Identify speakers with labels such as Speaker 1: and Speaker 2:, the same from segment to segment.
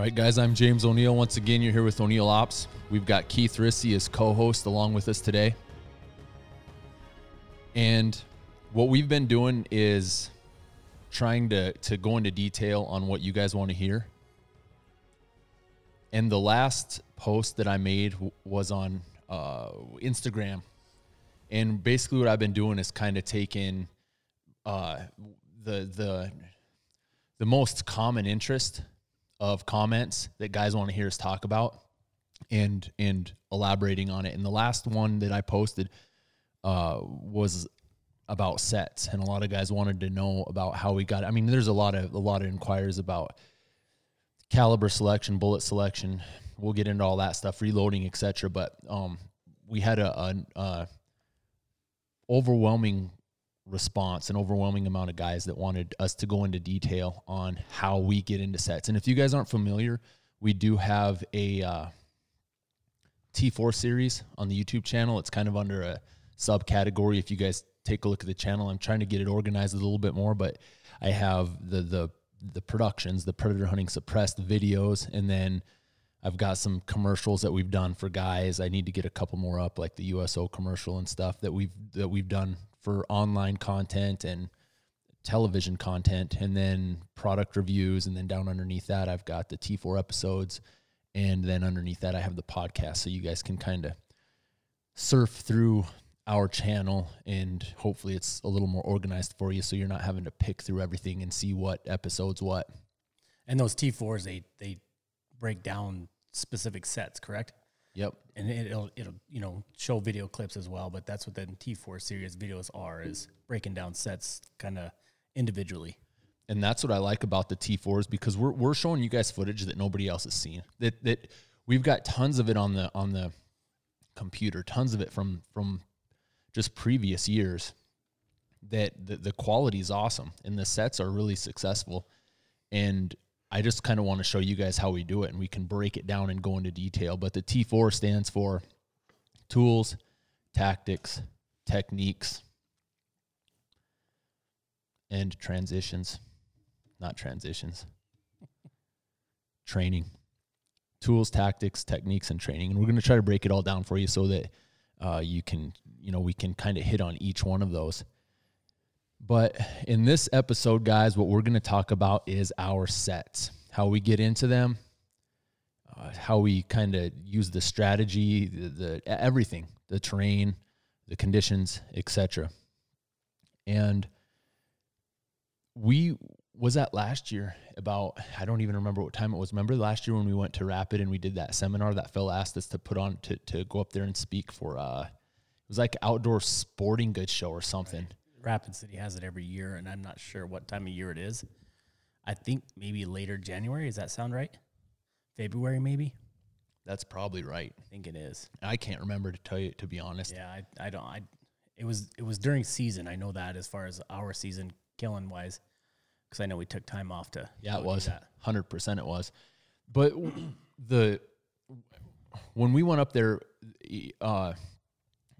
Speaker 1: All right, guys, I'm James O'Neill. Once again, you're here with O'Neill Ops. We've got Keith Rissy as co host along with us today. And what we've been doing is trying to, to go into detail on what you guys want to hear. And the last post that I made was on uh, Instagram. And basically, what I've been doing is kind of taking uh, the, the, the most common interest of comments that guys want to hear us talk about and and elaborating on it. And the last one that I posted uh, was about sets, and a lot of guys wanted to know about how we got. I mean, there's a lot of a lot of inquiries about caliber selection, bullet selection. We'll get into all that stuff, reloading, etc. But um, we had a, a, a overwhelming response, an overwhelming amount of guys that wanted us to go into detail on how we get into sets. And if you guys aren't familiar, we do have a uh, T4 series on the YouTube channel. It's kind of under a subcategory. If you guys take a look at the channel, I'm trying to get it organized a little bit more, but I have the the the productions, the predator hunting suppressed videos, and then I've got some commercials that we've done for guys. I need to get a couple more up, like the USO commercial and stuff that we've that we've done for online content and television content, and then product reviews, and then down underneath that, I've got the T4 episodes, and then underneath that, I have the podcast, so you guys can kind of surf through our channel and hopefully it's a little more organized for you so you're not having to pick through everything and see what episodes what
Speaker 2: And those T4s, they they break down specific sets, correct?
Speaker 1: Yep
Speaker 2: And it'll it'll you know show video clips as well, but that's what the T4 series videos are is breaking down sets kind of individually.
Speaker 1: and that's what I like about the T4s because we're we're showing you guys footage that nobody else has seen. That that we've got tons of it on the on the computer, tons of it from from just previous years. That the, the quality is awesome and the sets are really successful, and I just kind of want to show you guys how we do it, and we can break it down and go into detail. But the T4 stands for tools, tactics, techniques, and transitions not transitions. training, tools, tactics, techniques, and training. And we're going to try to break it all down for you so that uh, you can, you know, we can kind of hit on each one of those. But in this episode, guys, what we're going to talk about is our sets, how we get into them, uh, how we kind of use the strategy, the, the everything, the terrain, the conditions, etc. And we was that last year about I don't even remember what time it was. Remember last year when we went to Rapid and we did that seminar that Phil asked us to put on to, to go up there and speak for uh it was like outdoor sporting goods show or something.
Speaker 2: Rapid City has it every year, and I'm not sure what time of year it is. I think maybe later January. Does that sound right? February, maybe.
Speaker 1: That's probably right.
Speaker 2: I think it is.
Speaker 1: I can't remember to tell you to be honest.
Speaker 2: Yeah, I, I don't. I it was it was during season. I know that as far as our season killing wise, because I know we took time off to.
Speaker 1: Yeah, it was. Hundred percent, it was. But the when we went up there, uh,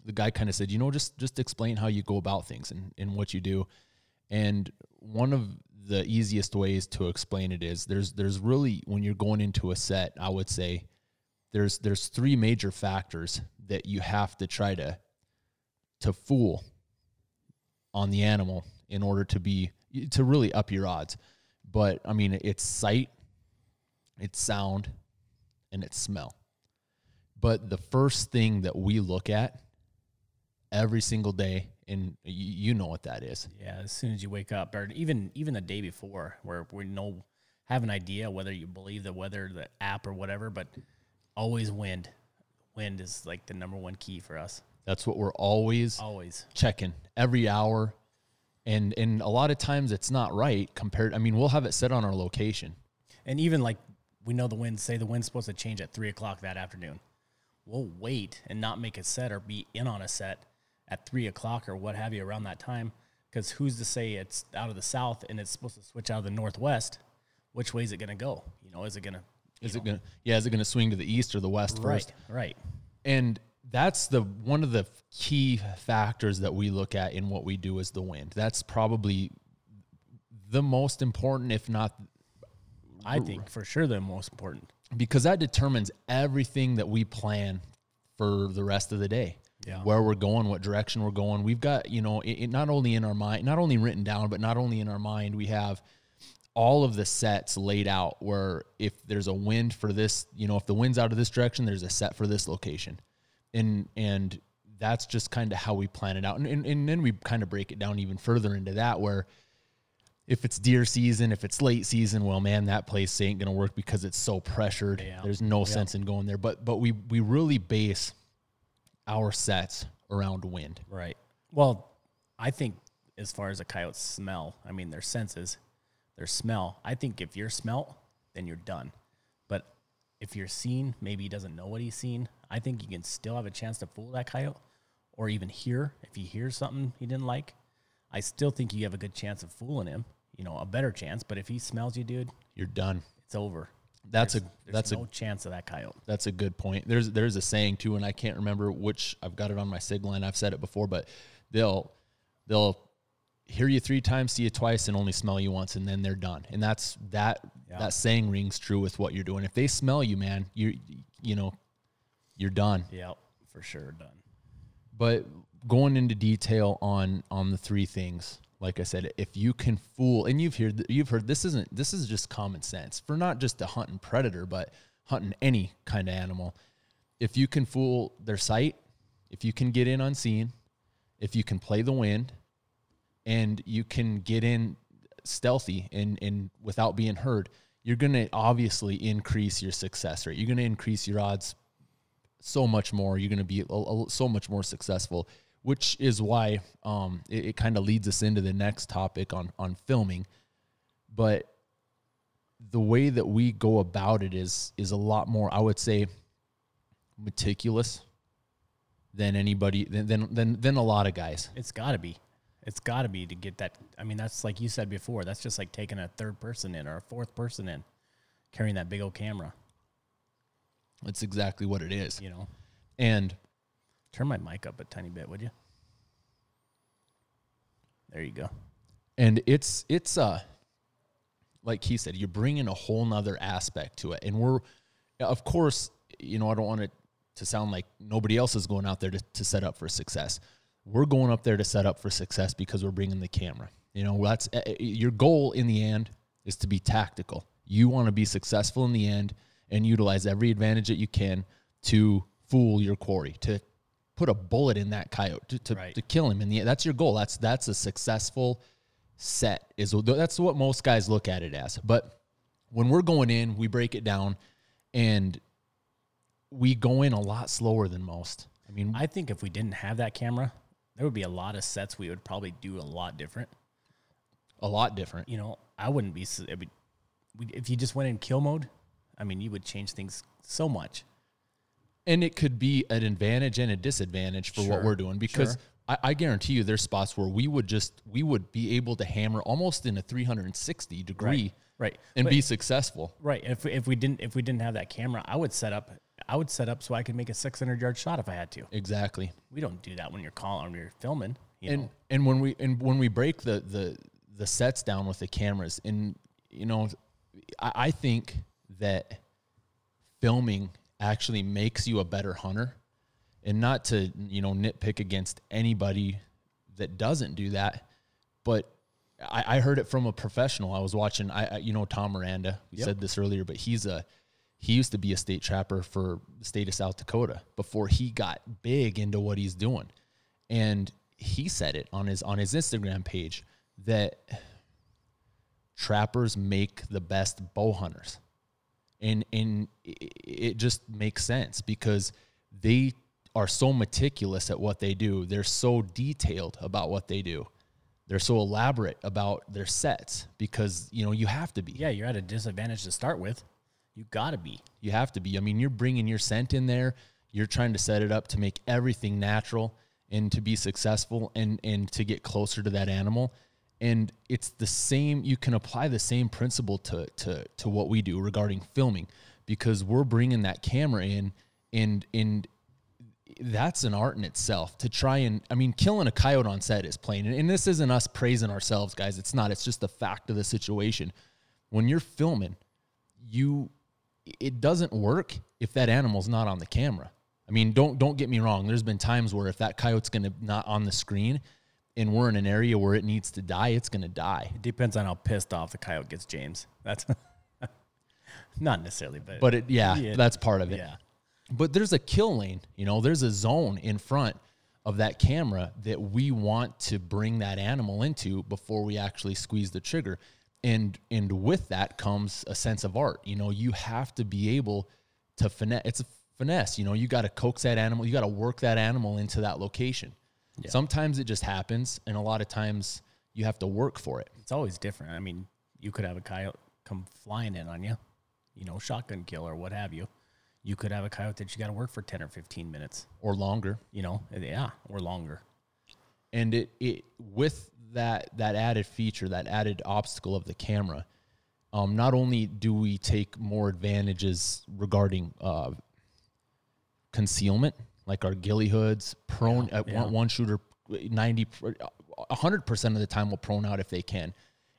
Speaker 1: the guy kind of said, you know, just just explain how you go about things and, and what you do. And one of the easiest ways to explain it is there's there's really when you're going into a set, I would say there's there's three major factors that you have to try to to fool on the animal in order to be to really up your odds. But I mean, it's sight, it's sound, and it's smell. But the first thing that we look at every single day, and you, you know what that is.
Speaker 2: Yeah, as soon as you wake up, or even even the day before, where we know have an idea whether you believe the weather, the app, or whatever, but always wind. Wind is like the number one key for us.
Speaker 1: That's what we're always
Speaker 2: Always.
Speaker 1: checking every hour. And and a lot of times it's not right compared. I mean, we'll have it set on our location.
Speaker 2: And even like we know the wind, say the wind's supposed to change at three o'clock that afternoon. We'll wait and not make a set or be in on a set at three o'clock or what have you around that time. Because who's to say it's out of the south and it's supposed to switch out of the northwest? Which way is it going to go? You know, is it going to
Speaker 1: Is it gonna? Yeah, is it gonna swing to the east or the west first?
Speaker 2: right? Right.
Speaker 1: and that's the one of the key factors that we look at in what we do is the wind that's probably the most important if not
Speaker 2: I think for sure the most important.
Speaker 1: because that determines everything that we plan for the rest of the day.
Speaker 2: Yeah.
Speaker 1: Where we're going, what direction we're going. We've got, you know, it, it not only in our mind, not only written down, but not only in our mind, we have all of the sets laid out where if there's a wind for this, you know, if the wind's out of this direction, there's a set for this location. And and that's just kind of how we plan it out. And, and and then we kind of break it down even further into that where if it's deer season, if it's late season, well, man, that place ain't gonna work because it's so pressured.
Speaker 2: Yeah.
Speaker 1: There's no sense in going there. But but we we really base our sets around wind.
Speaker 2: Right. Well, I think as far as a coyote's smell, I mean their senses, their smell. I think if you're smelt, then you're done. But if you're seen, maybe he doesn't know what he's seen. I think you can still have a chance to fool that coyote, or even hear if he hears something he didn't like. I still think you have a good chance of fooling him. You know, a better chance. But if he smells you, dude,
Speaker 1: You're done.
Speaker 2: it's over.
Speaker 1: That's a
Speaker 2: There's
Speaker 1: that's
Speaker 2: no
Speaker 1: a
Speaker 2: chance of that coyote.
Speaker 1: That's a good point. There's there's a saying too, and I can't remember which. I've got it on my sig line. I've said it before, but they'll they'll hear you three times, see you twice, and only smell you once, and then they're done. And that's that
Speaker 2: Yeah.
Speaker 1: that saying rings true with what you're doing. If they smell you, man, you you know you're done.
Speaker 2: Yeah, for sure, done.
Speaker 1: But going into detail on on the three things, like I said, if you can fool, and you've heard you've heard this isn't this is just common sense for not just a hunting predator, but hunting any kind of animal. If you can fool their sight, if you can get in unseen, if you can play the wind, and you can get in stealthy and and without being heard, you're going to obviously increase your success rate. You're going to increase your odds so much more. You're going to be so much more successful, which is why um, it, it kind of leads us into the next topic on on filming. But the way that we go about it is is a lot more, I would say, meticulous than anybody than than than, than a lot of guys.
Speaker 2: It's got to be. It's got to be to get that. I mean, that's like you said before. That's just like taking a third person in or a fourth person in, carrying that big old camera.
Speaker 1: That's exactly what it is.
Speaker 2: You know,
Speaker 1: And
Speaker 2: turn my mic up a tiny bit, would you? There you go.
Speaker 1: and it's it's uh like he said you're bringing a whole nother aspect to it and we're of course you know i don't want it to sound like nobody else is going out there to, to set up for success we're going up there to set up for success because we're bringing the camera you know that's uh, uh, your goal in the end is to be tactical you want to be successful in the end and utilize every advantage that you can to fool your quarry to put a bullet in that coyote to, to,
Speaker 2: Right.
Speaker 1: to kill him And the that's your goal that's that's a successful set is that's what most guys look at it as but when we're going in we break it down and we go in a lot slower than most i mean
Speaker 2: I think if we didn't have that camera, there would be a lot of sets we would probably do a lot different.
Speaker 1: a lot different
Speaker 2: You know, I wouldn't be. s- I mean, if you just went in kill mode, I mean, you would change things so much.
Speaker 1: And it could be an advantage and a disadvantage for what we're doing because
Speaker 2: sure.
Speaker 1: I, I guarantee you there's spots where we would just we would be able to hammer almost in a 360 degree
Speaker 2: Right.
Speaker 1: and
Speaker 2: But-
Speaker 1: be successful
Speaker 2: Right. If if we didn't if we didn't have that camera, I would set up. I would set up so I could make a 600 yard shot if I had to.
Speaker 1: exactly
Speaker 2: We don't do that when you're calling when you're filming. You
Speaker 1: and
Speaker 2: know,
Speaker 1: and when we and when we break the the the sets down with the cameras and you know I, I think that filming actually makes you a better hunter. And not to you know nitpick against anybody that doesn't do that but I, I heard it from a professional. I was watching i, I you know tom miranda we
Speaker 2: Yep.
Speaker 1: said this earlier but he's a he used to be a state trapper for the state of south dakota before he got big into what he's doing. And he said it on his on his instagram page that trappers make the best bow hunters and and it just makes sense because they are so meticulous at what they do. They're so detailed about what they do. They're so elaborate about their sets because you know you have to be.
Speaker 2: Yeah, you're at a disadvantage to start with. You got to be.
Speaker 1: you have to be. I mean you're bringing your scent in there. You're trying to set it up to make everything natural and to be successful and and to get closer to that animal and it's the same you can apply the same principle to to to what we do regarding filming because we're bringing that camera in and and that's an art in itself to try and i mean killing a coyote on set is plain and, and this isn't us praising ourselves guys it's not it's just the fact of the situation when you're filming you it doesn't work if that animal's not on the camera. I mean, don't don't get me wrong. There's been times where if that coyote's gonna not on the screen, and we're in an area where it needs to die, it's gonna die.
Speaker 2: It depends on how pissed off the coyote gets, James. That's not necessarily, but
Speaker 1: But it, yeah,
Speaker 2: Yeah.
Speaker 1: that's part of it.
Speaker 2: yeah,
Speaker 1: But there's a kill lane, you know, there's a zone in front of that camera that we want to bring that animal into before we actually squeeze the trigger. And and with that comes a sense of art. You know, you have to be able to finesse it's a finesse, you know, you got to coax that animal, you got to work that animal into that location. Sometimes it just happens and a lot of times you have to work for it
Speaker 2: it's always different. I mean, you could have a coyote come flying in on you, you know, shotgun kill or what have you. You could have a coyote that you got to work for ten or fifteen minutes,
Speaker 1: or longer.
Speaker 2: you know, yeah, or longer.
Speaker 1: and it it with that that added feature that added obstacle of the camera um, not only do we take more advantages regarding uh, concealment like our ghillie hoods prone at
Speaker 2: yeah.
Speaker 1: One, one shooter 90 100% of the time will prone out if they can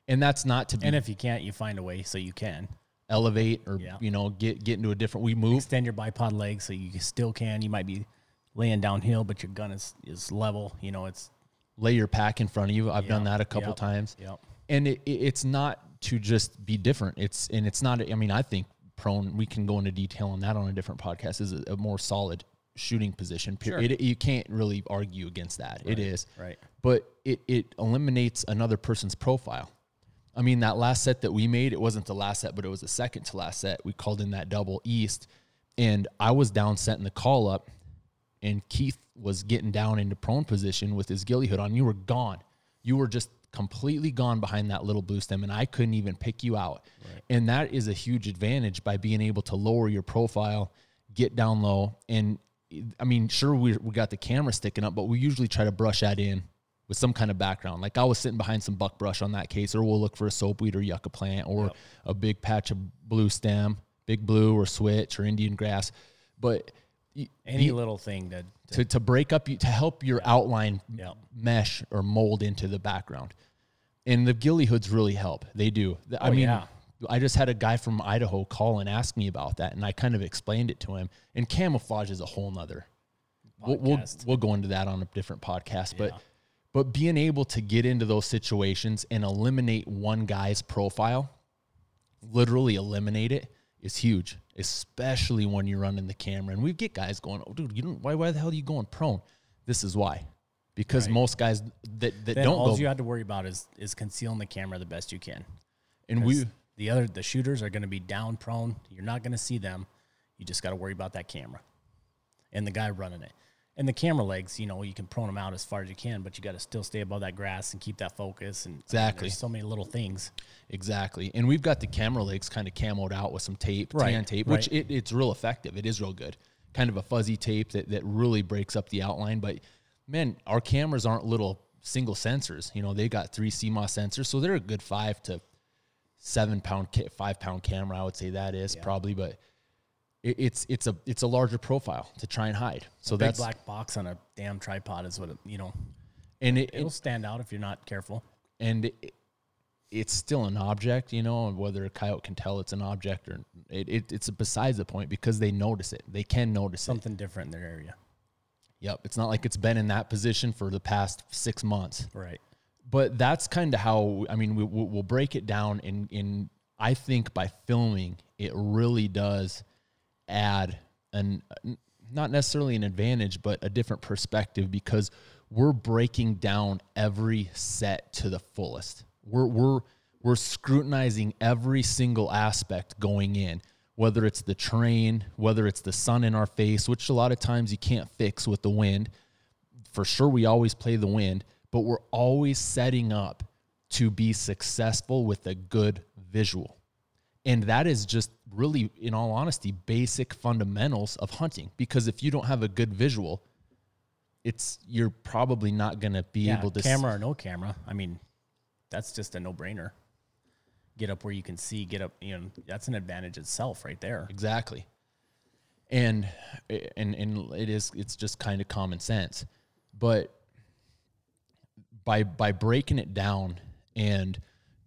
Speaker 1: and that's not to be
Speaker 2: And if you can't, you find a way so you can
Speaker 1: elevate or
Speaker 2: Yeah.
Speaker 1: you know get get into a different we move
Speaker 2: extend your bipod leg so you still can. You might be laying downhill, but your gun is is level. You know, it's
Speaker 1: lay your pack in front of you i've done that a couple
Speaker 2: yep,
Speaker 1: times
Speaker 2: Yep.
Speaker 1: and it, it, it's not to just be different it's and it's not i mean i think prone we can go into detail on that on a different podcast is a, a more solid shooting position
Speaker 2: Sure.
Speaker 1: period. It, you can't really argue against that it is
Speaker 2: Right.
Speaker 1: but it, it eliminates another person's profile i mean that last set that we made it wasn't the last set but it was the second to last set we called in that double east and i was down setting the call up and Keith was getting down into prone position with his ghillie hood on, you were gone. You were just completely gone behind that little blue stem, and I couldn't even pick you out. And that is a huge advantage by being able to lower your profile, get down low, and I mean, sure we we got the camera sticking up, but we usually try to brush that in with some kind of background. Like I was sitting behind some buckbrush on that case, or we'll look for a soapweed or yucca plant or a big patch of blue stem, big blue or switch or Indian grass. But
Speaker 2: Any little thing that
Speaker 1: to, to break up you to help your outline
Speaker 2: Yeah.
Speaker 1: mesh or mold into the background. And the ghillie hoods really help. They do. I
Speaker 2: Oh,
Speaker 1: mean,
Speaker 2: yeah.
Speaker 1: I just had a guy from Idaho call and ask me about that, and I kind of explained it to him. And camouflage is a whole nother. We'll, we'll we'll go into that on a different podcast, but
Speaker 2: Yeah.
Speaker 1: but being able to get into those situations and eliminate one guy's profile, literally eliminate it, is huge. Especially when you're running the camera, and we get guys going, "Oh, dude, you don't. Why? Why the hell are you going prone?" This is why, because
Speaker 2: Right.
Speaker 1: most guys that that
Speaker 2: then
Speaker 1: don't
Speaker 2: all
Speaker 1: go,
Speaker 2: you have to worry about is is concealing the camera the best you can.
Speaker 1: and we
Speaker 2: the other the shooters are going to be down prone. You're not going to see them. You just got to worry about that camera and the guy running it. And the camera legs, you know, you can prone them out as far as you can, but you got to still stay above that grass and keep that focus. And I mean,
Speaker 1: Exactly.
Speaker 2: there's so many little things.
Speaker 1: Exactly. And we've got the camera legs kind of camoed out with some tape,
Speaker 2: Right,
Speaker 1: tan tape, which
Speaker 2: right.
Speaker 1: it, it's real effective. It is real good. Kind of a fuzzy tape that, that really breaks up the outline. But man, our cameras aren't little single sensors. You know, they got three CMOS sensors. So they're a good five to seven pound, five pound camera. I would say that is probably, but it, it's, it's a, it's a larger profile to try and hide. So
Speaker 2: Big
Speaker 1: that's,
Speaker 2: black box on a damn tripod is what it, you know.
Speaker 1: and it,
Speaker 2: It'll stand out if you're not careful.
Speaker 1: and it, it's still an object, you know, and whether a coyote can tell it's an object or it, it, it's besides the point because they notice it. They can notice it.
Speaker 2: Something different in their area.
Speaker 1: Yep. It's not like it's been in that position for the past six months.
Speaker 2: Right.
Speaker 1: But that's kind of how, I mean, we, we'll we'll break it down in, in, I think by filming, it really does add an, not necessarily an advantage, but a different perspective because we're breaking down every set to the fullest. We're, we're, we're scrutinizing every single aspect going in, whether it's the terrain, whether it's the sun in our face, which a lot of times you can't fix with the wind. For sure, we always play the wind, but we're always setting up to be successful with a good visual. And that is just really, in all honesty, basic fundamentals of hunting. Because if you don't have a good visual, it's you're probably not going to be
Speaker 2: Yeah,
Speaker 1: able to s-
Speaker 2: camera or no camera. I mean, that's just a no brainer. Get up where you can see. Get up. You know, that's an advantage itself, right there.
Speaker 1: exactly. And and and it is it's just kind of common sense, but by by breaking it down and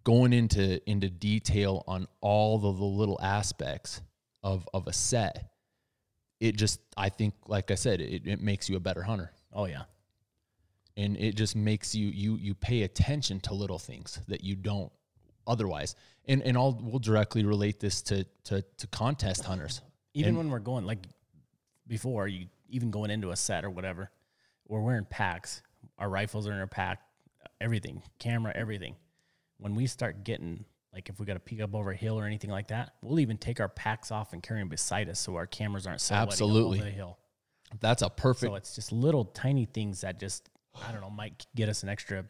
Speaker 1: going into into detail on all the, the little aspects of of a set, it just I think, like I said, it, it makes you a better hunter.
Speaker 2: Oh yeah.
Speaker 1: and it just makes you you you pay attention to little things that you don't otherwise and and I'll we'll directly relate this to to to contest hunters
Speaker 2: Even
Speaker 1: And-
Speaker 2: when we're going like before you even going into a set or whatever, we're wearing packs. Our rifles are in our pack, everything, camera, everything. When we start getting like if we got to peek up over a hill or anything like that, we'll even take our packs off and carry them beside us so our cameras aren't
Speaker 1: Absolutely.
Speaker 2: over the hill.
Speaker 1: that's a perfect
Speaker 2: So it's just little tiny things that just I don't know might get us an extra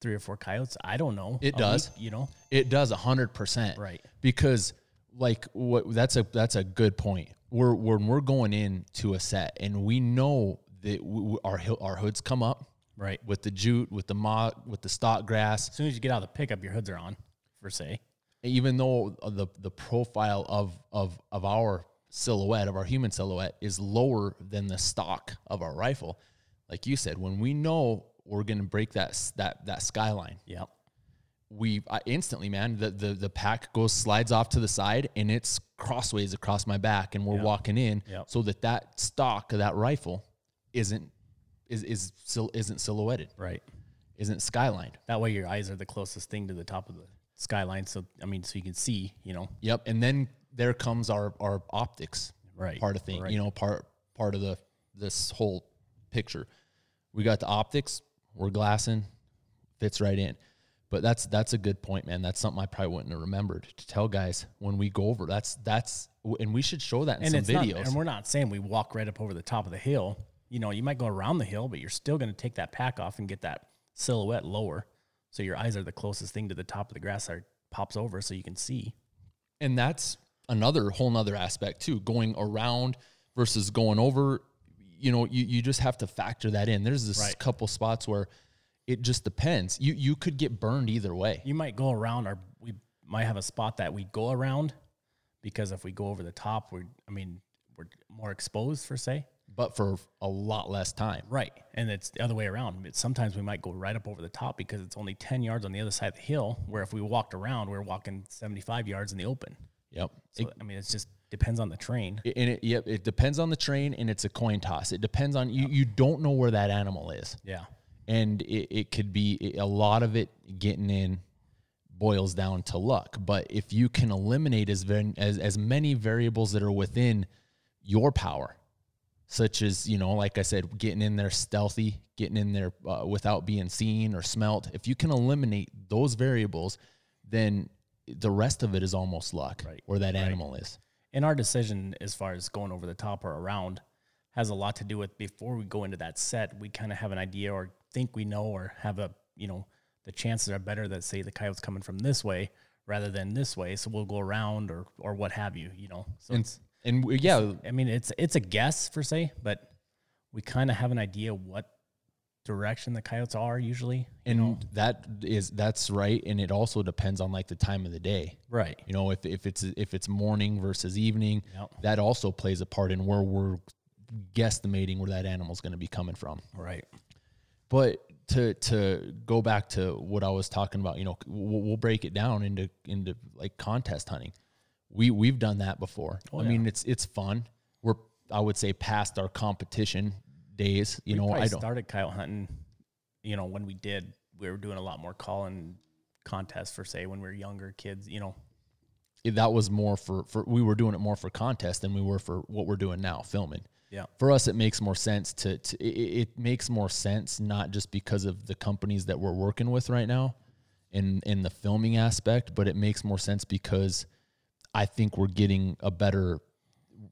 Speaker 2: three or four coyotes. I don't know.
Speaker 1: It does.
Speaker 2: week, you know.
Speaker 1: it does a hundred percent
Speaker 2: Right.
Speaker 1: because like what that's a that's a good point we're when we're going in to a set and we know that we, our hill- our hoods come up
Speaker 2: Right.
Speaker 1: with the jute with the mock with the stock grass
Speaker 2: As soon as you get out of the pickup, your hoods are on, per se.
Speaker 1: even though uh, the the profile of of of our silhouette of our human silhouette is lower than the stock of our rifle like you said when we know we're going to break that that that skyline
Speaker 2: Yep.
Speaker 1: we I instantly man the, the the pack goes slides off to the side and it's crossways across my back and we're
Speaker 2: Yep.
Speaker 1: walking in
Speaker 2: Yep.
Speaker 1: so that that stock of that rifle isn't is is still isn't silhouetted
Speaker 2: Right.
Speaker 1: isn't skylined
Speaker 2: That way, your eyes are the closest thing to the top of the skyline. So I mean, so you can see. You know.
Speaker 1: Yep, and then there comes our our optics
Speaker 2: Right,
Speaker 1: part of thing.
Speaker 2: right.
Speaker 1: You know, part part of the this whole picture. We got the optics. We're glassing, fits right in. But that's that's a good point, man. That's something I probably wouldn't have remembered to tell guys when we go over. That's that's and we should show that in
Speaker 2: And
Speaker 1: some
Speaker 2: it's not,
Speaker 1: videos.
Speaker 2: and we're not saying we walk right up over the top of the hill. You know, you might go around the hill, but you're still going to take that pack off and get that silhouette lower. So your eyes are the closest thing to the top of the grass that pops over, so you can see.
Speaker 1: and that's another whole nother aspect too going around versus going over you know you, you just have to factor that in there's this
Speaker 2: Right.
Speaker 1: couple spots where it just depends you you could get burned either way
Speaker 2: You might go around, or we might have a spot that we go around because if we go over the top, we're, I mean, we're more exposed, for say.
Speaker 1: But for a lot less time
Speaker 2: Right. And it's the other way around. Sometimes we might go right up over the top because it's only 10 yards on the other side of the hill, where if we walked around, we're walking 75 yards in the open.
Speaker 1: yep
Speaker 2: So, I mean, it just depends on the
Speaker 1: train. And it yep it depends on the train and it's a coin toss it depends on you you don't know where that animal is
Speaker 2: Yeah.
Speaker 1: and it, it could be a lot of it getting in boils down to luck but if you can eliminate as as, as many variables that are within your power such as you know like i said getting in there stealthy getting in there uh, without being seen or smelt if you can eliminate those variables then the rest of it is almost luck
Speaker 2: Right,
Speaker 1: where that
Speaker 2: right.
Speaker 1: animal is
Speaker 2: And our decision as far as going over the top or around has a lot to do with before we go into that set, we kind of have an idea or think we know or have a, you know, the chances are better that say the coyote's coming from this way rather than this way. So we'll go around or, or what have you, you know. So
Speaker 1: and,
Speaker 2: it's,
Speaker 1: and we- yeah
Speaker 2: I mean, it's, it's a guess for say, but we kind of have an idea what direction the coyotes are usually.
Speaker 1: And
Speaker 2: know?
Speaker 1: that is that's right and it also depends on like the time of the day
Speaker 2: Right.
Speaker 1: you know if, if it's if it's morning versus evening
Speaker 2: Yep.
Speaker 1: that also plays a part in where we're guesstimating where that animal's going to be coming from
Speaker 2: Right.
Speaker 1: but to to go back to what i was talking about you know we'll, we'll break it down into into like contest hunting we we've done that before
Speaker 2: Oh,
Speaker 1: i mean it's it's fun we're i would say past our competition days you
Speaker 2: we
Speaker 1: know i don't
Speaker 2: started coyote hunting. You know, when we did, we were doing a lot more calling contests for say when we were younger kids. You know,
Speaker 1: that was more for for we were doing it more for contest than we were for what we're doing now filming
Speaker 2: yeah,
Speaker 1: for us it makes more sense to, to it, it makes more sense not just because of the companies that we're working with right now in in the filming aspect but it makes more sense because i think we're getting a better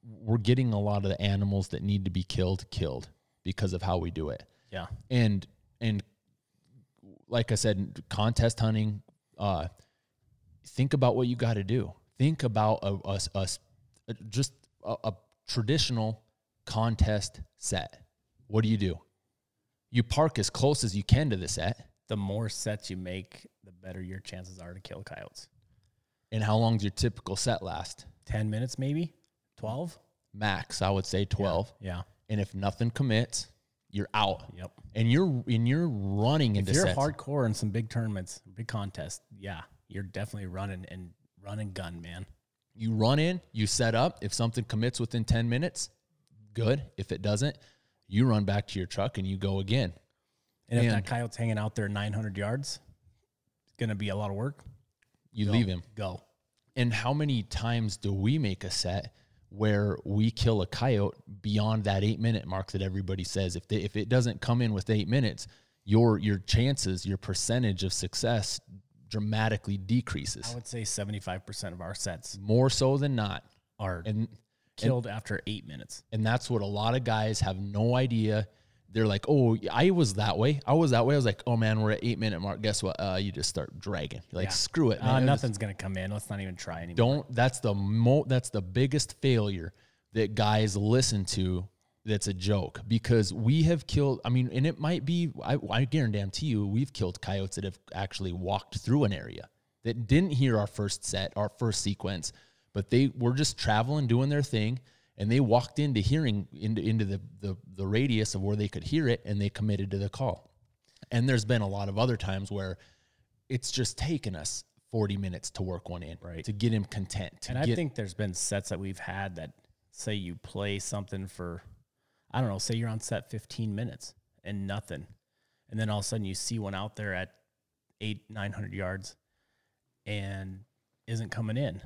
Speaker 1: we're getting a lot of the animals that need to be killed killed because of how we do it
Speaker 2: yeah,
Speaker 1: and and like I said, contest hunting. Uh, think about what you got to do. Think about a, a, a s- a- just a, just a traditional contest set. What do you do? You park as close as you can to the set.
Speaker 2: the more sets you make, the better your chances are to kill coyotes.
Speaker 1: And how long does your typical set last?
Speaker 2: Ten minutes, maybe twelve.
Speaker 1: Max, I would say twelve.
Speaker 2: Yeah.
Speaker 1: And if nothing commits, you're out.
Speaker 2: Yep.
Speaker 1: And you're and you're running into
Speaker 2: If you're
Speaker 1: sets.
Speaker 2: hardcore in some big tournaments, big contests, yeah, you're definitely running and running gun, man.
Speaker 1: You run in, you set up. If something commits within 10 minutes, good. If it doesn't, you run back to your truck and you go again.
Speaker 2: And if that coyote's hanging out there 900 yards, it's going to be a lot of work.
Speaker 1: You
Speaker 2: Go.
Speaker 1: leave him.
Speaker 2: Go.
Speaker 1: And how many times do we make a set where we kill a coyote beyond that eight minute mark that everybody says? If they, if it doesn't come in with eight minutes, your your chances, your percentage of success dramatically decreases.
Speaker 2: I would say 75% of our sets
Speaker 1: More so than not.
Speaker 2: are
Speaker 1: And
Speaker 2: killed after eight minutes.
Speaker 1: and that's what a lot of guys have no idea. They're like, "Oh, I was that way. I was that way." I was like, "Oh man, we're at eight minute mark. Guess what? Uh, you just start dragging. You're like,
Speaker 2: Yeah.
Speaker 1: screw it, man.
Speaker 2: Uh,
Speaker 1: just-
Speaker 2: nothing's going to come in. Let's not even try anymore.
Speaker 1: don't that's the mo that's the biggest failure that guys listen to that's a joke because we have killed i mean and it might be i, I guarantee you we've killed coyotes that have actually walked through an area that didn't hear our first set our first sequence but they were just traveling doing their thing and they walked into hearing into, into the, the the radius of where they could hear it and they committed to the call and there's been a lot of other times where it's just taken us 40 minutes to work one in,
Speaker 2: Right.
Speaker 1: To get him content.
Speaker 2: And I think there's been sets that we've had that say you play something for, I don't know, say you're on set 15 minutes and nothing. And then all of a sudden you see one out there at eight, 900 yards and isn't coming in.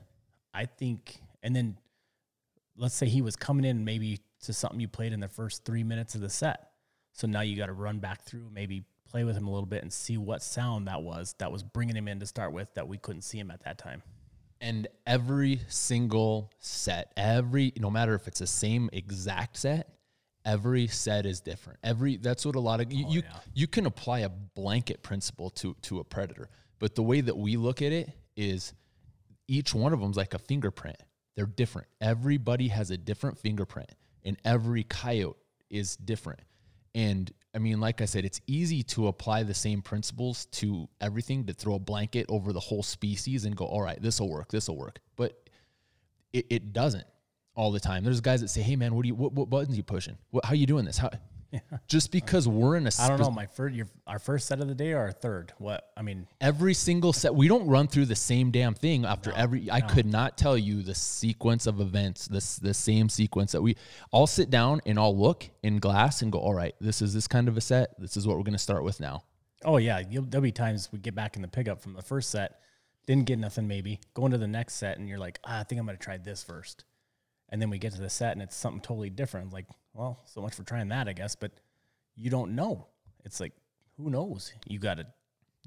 Speaker 2: I think, and then let's say he was coming in maybe to something you played in the first three minutes of the set. So now you got to run back through, maybe play with him a little bit and see what sound that was that was bringing him in to start with that we couldn't see him at that time.
Speaker 1: and every single set, every no matter if it's the same exact set, every set is different. Every that's what a lot of you oh, you,
Speaker 2: yeah.
Speaker 1: you can apply a blanket principle to to a predator, but the way that we look at it is each one of them's like a fingerprint. They're different. Everybody has a different fingerprint, and every coyote is different. And I mean, like I said, it's easy to apply the same principles to everything, to throw a blanket over the whole species and go, all right, this will work, this will work. But it, it doesn't all the time. There's guys that say, hey man, what do you what, what buttons you pushing? What, how you doing this? How just because we're in a
Speaker 2: I don't know. My first, your, our first set of the day or our third? What I mean,
Speaker 1: every single set we don't run through the same damn thing after every i could not tell you the sequence of events this the same sequence that we i'll sit down and i'll look in glass and go all right this is this kind of a set this is what we're going to start with now
Speaker 2: oh yeah, you'll, there'll be times we get back in the pickup from the first set, didn't get nothing. Maybe go into the next set and you're like, ah, I think I'm gonna try this first, and then we get to the set and it's something totally different. Like, well, so much for trying that, I guess. But you don't know. It's like, who knows? You gotta,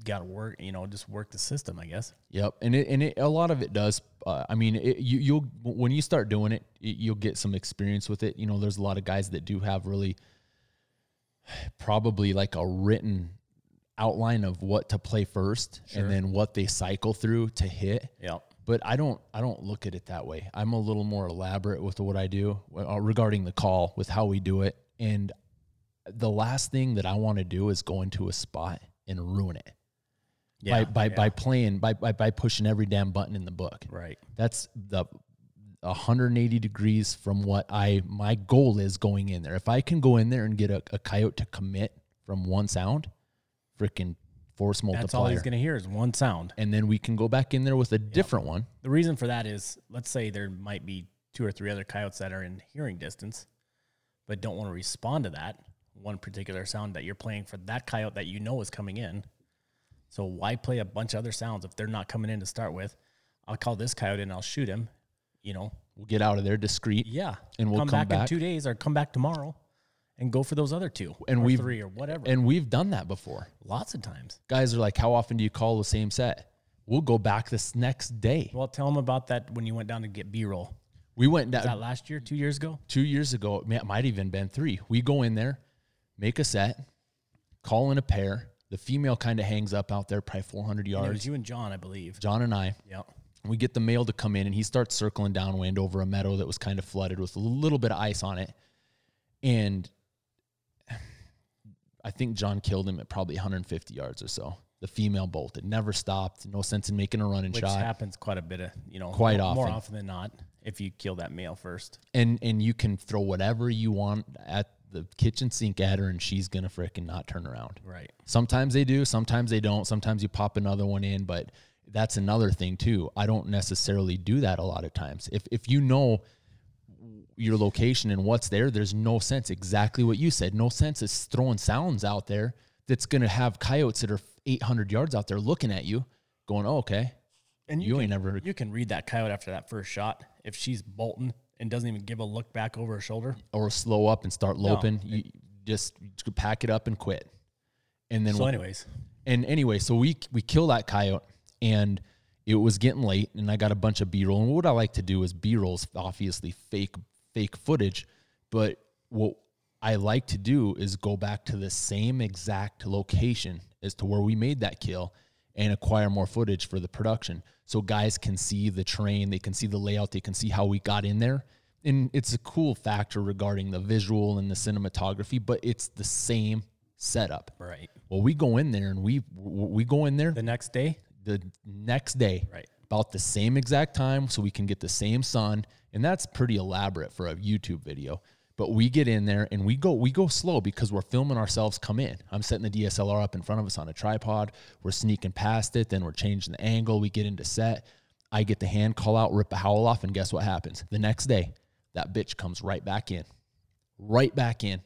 Speaker 2: gotta work. You know, just work the system, I guess.
Speaker 1: yep and it and it, a lot of it does uh, i mean it, you you'll when you start doing it y- you'll get some experience with it you know there's a lot of guys that do have really probably like a written outline of what to play first and then what they cycle through to hit
Speaker 2: Yeah.
Speaker 1: But I don't I don't look at it that way. I'm a little more elaborate with what I do uh, regarding the call with how we do it. And the last thing that I want to do is go into a spot and ruin it
Speaker 2: Yeah.
Speaker 1: by by,
Speaker 2: yeah.
Speaker 1: by playing by, by by pushing every damn button in the book.
Speaker 2: right.
Speaker 1: That's the 180 degrees from what I my goal is going in there. If I can go in there and get a, a coyote to commit from one sound, freaking force multiplier,
Speaker 2: That's all he's gonna hear is one sound.
Speaker 1: and then we can go back in there with a different one.
Speaker 2: The reason for that is, let's say there might be two or three other coyotes that are in hearing distance, but don't want to respond to that one particular sound that you're playing for that coyote that you know is coming in. So why play a bunch of other sounds if they're not coming in to start with? I'll call this coyote and I'll shoot him. You know,
Speaker 1: We'll get out of there discreet.
Speaker 2: yeah,
Speaker 1: And we'll
Speaker 2: come,
Speaker 1: come
Speaker 2: back,
Speaker 1: back.
Speaker 2: in two days or come back tomorrow and go for those other two
Speaker 1: And
Speaker 2: or
Speaker 1: we've-
Speaker 2: three or whatever.
Speaker 1: And we've done that before.
Speaker 2: Lots of times.
Speaker 1: Guys are like, how often do you call the same set? We'll go back this next day.
Speaker 2: Well, tell them about that when you went down to get B roll.
Speaker 1: We went
Speaker 2: Was
Speaker 1: down
Speaker 2: that last year, two years ago?
Speaker 1: two years ago. It might even been three. We go in there, make a set, call in a pair. The female kind of hangs up out there, probably 400
Speaker 2: And It
Speaker 1: yards.
Speaker 2: was you and John, I believe.
Speaker 1: John and I,
Speaker 2: Yeah.
Speaker 1: we get the male to come in and he starts circling downwind over a meadow that was kind of flooded with a little bit of ice on it. And I think John killed him at probably 150 yards or so. The female bolted, never stopped. No sense in making a running
Speaker 2: which
Speaker 1: shot.
Speaker 2: happens quite a bit of you know
Speaker 1: Quite
Speaker 2: more, more
Speaker 1: often.
Speaker 2: often than not if you kill that male first
Speaker 1: and and you can throw whatever you want at the kitchen sink at her and she's gonna frickin' not turn around.
Speaker 2: right
Speaker 1: Sometimes they do, sometimes they don't. Sometimes you pop another one in, but that's another thing too. I don't necessarily do that a lot of times. If if you know your location and what's there, there's no sense. Exactly what you said. No sense is throwing sounds out there that's going to have coyotes that are 800 yards out there looking at you, going, "Oh, okay."
Speaker 2: And
Speaker 1: You
Speaker 2: can,
Speaker 1: ain't never-
Speaker 2: You can read that coyote after that first shot. If she's bolting and doesn't even give a look back over her shoulder,
Speaker 1: Or slow up and start loping. You just pack it up and quit. And then
Speaker 2: so
Speaker 1: when-
Speaker 2: anyways,
Speaker 1: and anyway, so we we kill that coyote, and it was getting late, and I got a bunch of B roll. And what I like to do is B rolls, obviously fake fake footage, but what I like to do is go back to the same exact location as to where we made that kill, and acquire more footage for the production, so guys can see the train, they can see the layout, they can see how we got in there. And it's a cool factor regarding the visual and the cinematography, but it's the same setup.
Speaker 2: right.
Speaker 1: Well, we go in there and we we go in there
Speaker 2: The next day,
Speaker 1: the next day,
Speaker 2: Right.
Speaker 1: about the same exact time, so we can get the same sun, and that's pretty elaborate for a YouTube video. But we get in there and we go we go slow because we're filming ourselves come in. I'm setting the DSLR up in front of us on a tripod. We're sneaking past it, then we're changing the angle. We get into set. I get the hand call out, rip a howl off, and guess what happens? The next day, that bitch comes right back in, right back in,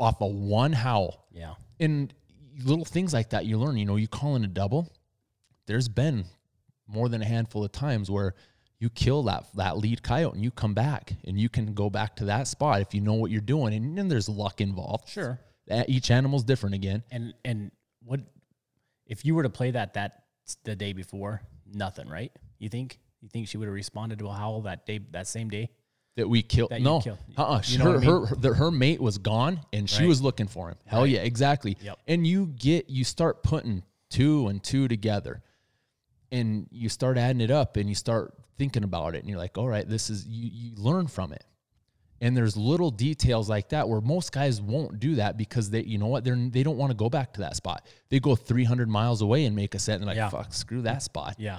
Speaker 1: off of one howl
Speaker 2: yeah,
Speaker 1: and little things like that you learn you know you call in a double there's been more than a handful of times where you kill that that lead coyote and you come back and you can go back to that spot if you know what you're doing and then there's luck involved
Speaker 2: sure.
Speaker 1: That- each animal's different again
Speaker 2: And and what if you were to play that that the day before? Nothing, right? You think you think she would have responded to a howl that day that same day?
Speaker 1: that we killed
Speaker 2: That you
Speaker 1: no
Speaker 2: killed.
Speaker 1: uh-uh.
Speaker 2: You know
Speaker 1: her,
Speaker 2: I mean?
Speaker 1: her, her, her mate was gone and she
Speaker 2: Right.
Speaker 1: was looking for him hell
Speaker 2: Right.
Speaker 1: yeah exactly
Speaker 2: Yep.
Speaker 1: and you get you start putting two and two together and you start adding it up and you start thinking about it and you're like all right this is you you learn from it and there's little details like that where most guys won't do that because they you know what they're they don't want to go back to that spot they go 300 miles away and make a set and they're like
Speaker 2: Yeah.
Speaker 1: fuck screw that spot
Speaker 2: Yeah,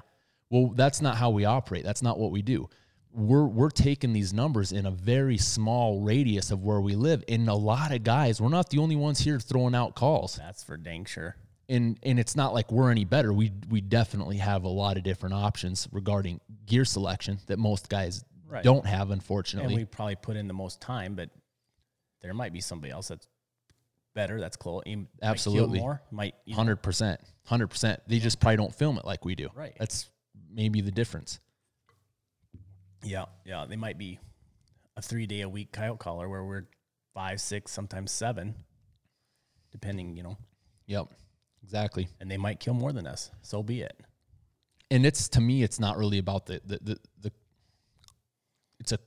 Speaker 1: well, that's not how we operate. That's not what we do. We're we're taking these numbers in a very small radius of where we live. And a lot of guys, we're not the only ones here throwing out calls.
Speaker 2: that's for dang sure.
Speaker 1: And and it's not like we're any better. We we definitely have a lot of different options regarding gear selection that most guys
Speaker 2: Right.
Speaker 1: don't have, unfortunately.
Speaker 2: And we probably put in the most time, but there might be somebody else that's better. That's close. Might kill
Speaker 1: Absolutely.
Speaker 2: more. Might
Speaker 1: Hundred percent. Hundred percent. They just probably don't film it like we do.
Speaker 2: Right.
Speaker 1: That's maybe the difference.
Speaker 2: Yeah, yeah. They might be a three day a week coyote caller where we're five, six, sometimes seven, depending, you know,
Speaker 1: Yep. Exactly.
Speaker 2: and they might kill more than us. So be it.
Speaker 1: and it's to me it's not really about the the the, the it's a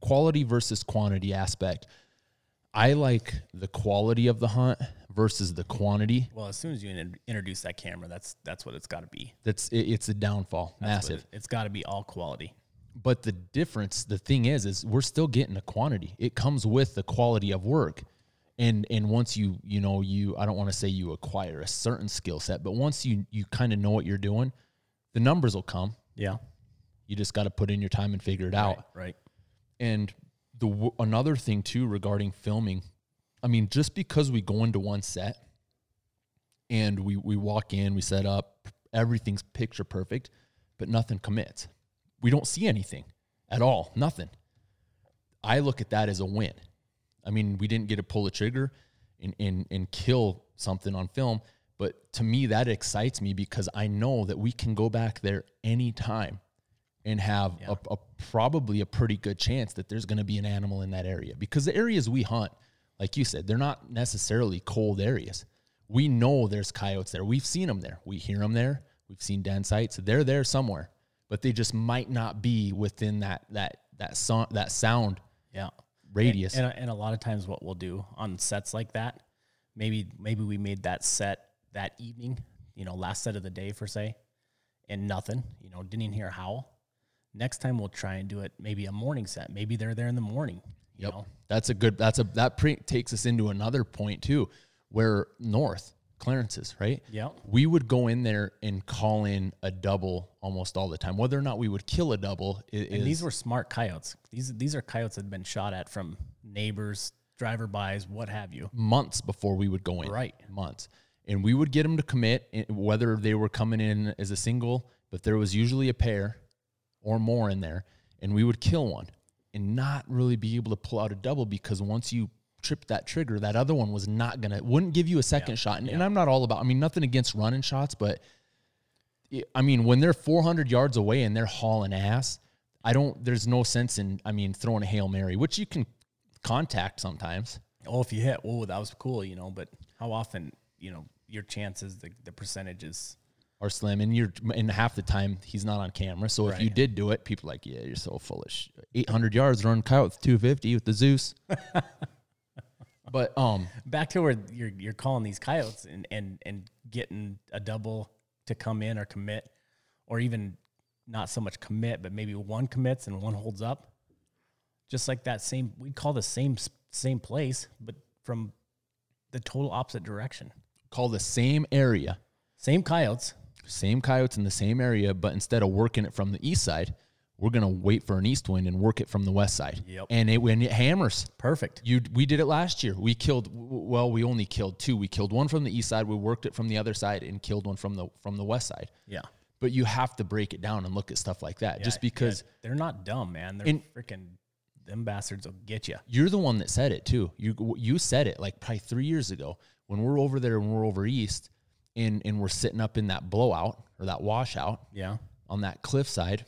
Speaker 1: quality versus quantity aspect i like the quality of the hunt versus the quantity
Speaker 2: Well, as soon as you introduce that camera, that's that's what it's got to be.
Speaker 1: that's it, it's a downfall
Speaker 2: That's
Speaker 1: massive
Speaker 2: it- it's got to be all quality.
Speaker 1: but the difference the thing is is we're still getting a quantity it comes with the quality of work and and once you you know you i don't want to say you acquire a certain skill set but once you you kind of know what you're doing the numbers will come
Speaker 2: Yeah.
Speaker 1: you just got to put in your time and figure it out
Speaker 2: Right. right.
Speaker 1: And the w- another thing too regarding filming, I mean, just because we go into one set and we we walk in, we set up, everything's picture perfect, but nothing commits. We don't see anything at all, nothing. I look at that as a win. I mean, we didn't get to pull the trigger and and and kill something on film, but to me that excites me because I know that we can go back there anytime and have a, a probably a pretty good chance that there's going to be an animal in that area because the areas we hunt, like you said, they're not necessarily cold areas. We know there's coyotes there. We've seen them there. We hear them there. We've seen den sites. They're there somewhere, but they just might not be within that that that sound that sound
Speaker 2: Yeah.
Speaker 1: Radius.
Speaker 2: And, and a lot of times, what we'll do on sets like that, maybe maybe we made that set that evening, you know, last set of the day for say, and nothing, you know, didn't even hear a howl. Next time we'll try and do it maybe a morning set. Maybe they're there in the morning. You
Speaker 1: Yep.
Speaker 2: know,
Speaker 1: That's a good. That's a that pre- takes us into another point too, where north clearances, right?
Speaker 2: Yeah.
Speaker 1: We would go in there and call in a double almost all the time. Whether or not we would kill a double is,
Speaker 2: And these were smart coyotes. These these are coyotes that had been shot at from neighbors, driver bys, what have you.
Speaker 1: months before we would go in.
Speaker 2: Right.
Speaker 1: Months. And we would get them to commit, eh, whether they were coming in as a single, but there was usually a pair or more in there, and we would kill one and not really be able to pull out a double because once you tripped that trigger, that other one was not gonna wouldn't give you a second shot. And, and I'm not all about. I mean, nothing against running shots, but I mean, when they're 400 yards away and they're hauling ass, I don't. There's no sense in. I mean, throwing a hail mary, which you can contact sometimes.
Speaker 2: Oh, if you hit, oh, that was cool, you know. But how often, you know, your chances, the the percentages.
Speaker 1: Are slim, and you're and half the time he's not on camera. So if you did do it, people are like, yeah, you're so foolish. 800 yards run coyote with 250 with the Zeus. but um,
Speaker 2: Back to where you're you're calling these coyotes and and and getting a double to come in or commit, or even not so much commit, but maybe one commits and one holds up. Just like that same, we call the same same place, but from the total opposite direction.
Speaker 1: call the same area,
Speaker 2: Same coyotes.
Speaker 1: same coyotes in the same area, but instead of working it from the east side, we're gonna wait for an east wind and work it from the west side.
Speaker 2: Yep.
Speaker 1: And it when it hammers.
Speaker 2: Perfect.
Speaker 1: You we did it last year. We killed well, we only killed two. We killed one from the east side, we worked it from the other side and killed one from the from the west side.
Speaker 2: Yeah.
Speaker 1: But you have to break it down and look at stuff like that. just because
Speaker 2: yeah, they're not dumb, man. They're freaking them bastards will get you.
Speaker 1: you're the one that said it too. You you said it like probably three years ago when we're over there and we're over east and and we're sitting up in that blowout or that washout
Speaker 2: Yeah.
Speaker 1: on that cliffside,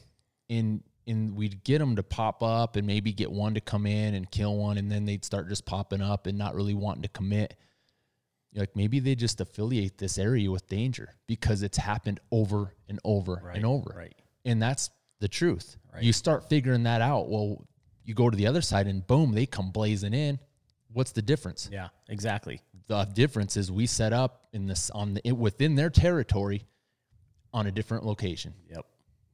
Speaker 1: and and we'd get them to pop up and maybe get one to come in and kill one, and then they'd start just popping up and not really wanting to commit. You're like maybe they just affiliate this area with danger because it's happened over and over
Speaker 2: Right,
Speaker 1: and over.
Speaker 2: right.
Speaker 1: And that's the truth.
Speaker 2: Right.
Speaker 1: You start figuring that out. Well, you go to the other side and boom, they come blazing in. What's the difference?
Speaker 2: Yeah. Exactly.
Speaker 1: The difference is we set up in this on the within their territory on a different location
Speaker 2: Yep.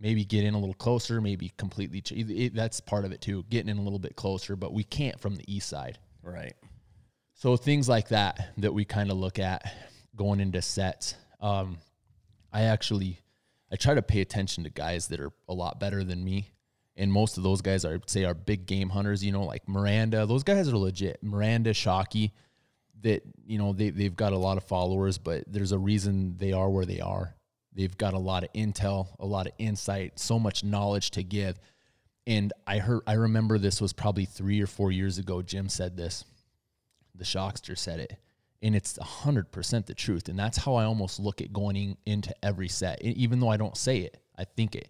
Speaker 1: Maybe get in a little closer, maybe completely. Ch- it, that's part of it too, getting in a little bit closer, but we can't from the east side.
Speaker 2: Right.
Speaker 1: So things like that that we kind of look at going into sets. Um, I actually I try to pay attention to guys that are a lot better than me, and most of those guys would say are big game hunters. You know, like Miranda. Those guys are legit. Miranda, Shockey, that you know they they've got a lot of followers, but there's a reason they are where they are. They've got a lot of intel, a lot of insight, so much knowledge to give. And I heard I remember this was probably three or four years ago. Jim said this the shockster said it and it's 100% the truth and that's how i almost look at going in, into every set even though i don't say it i think it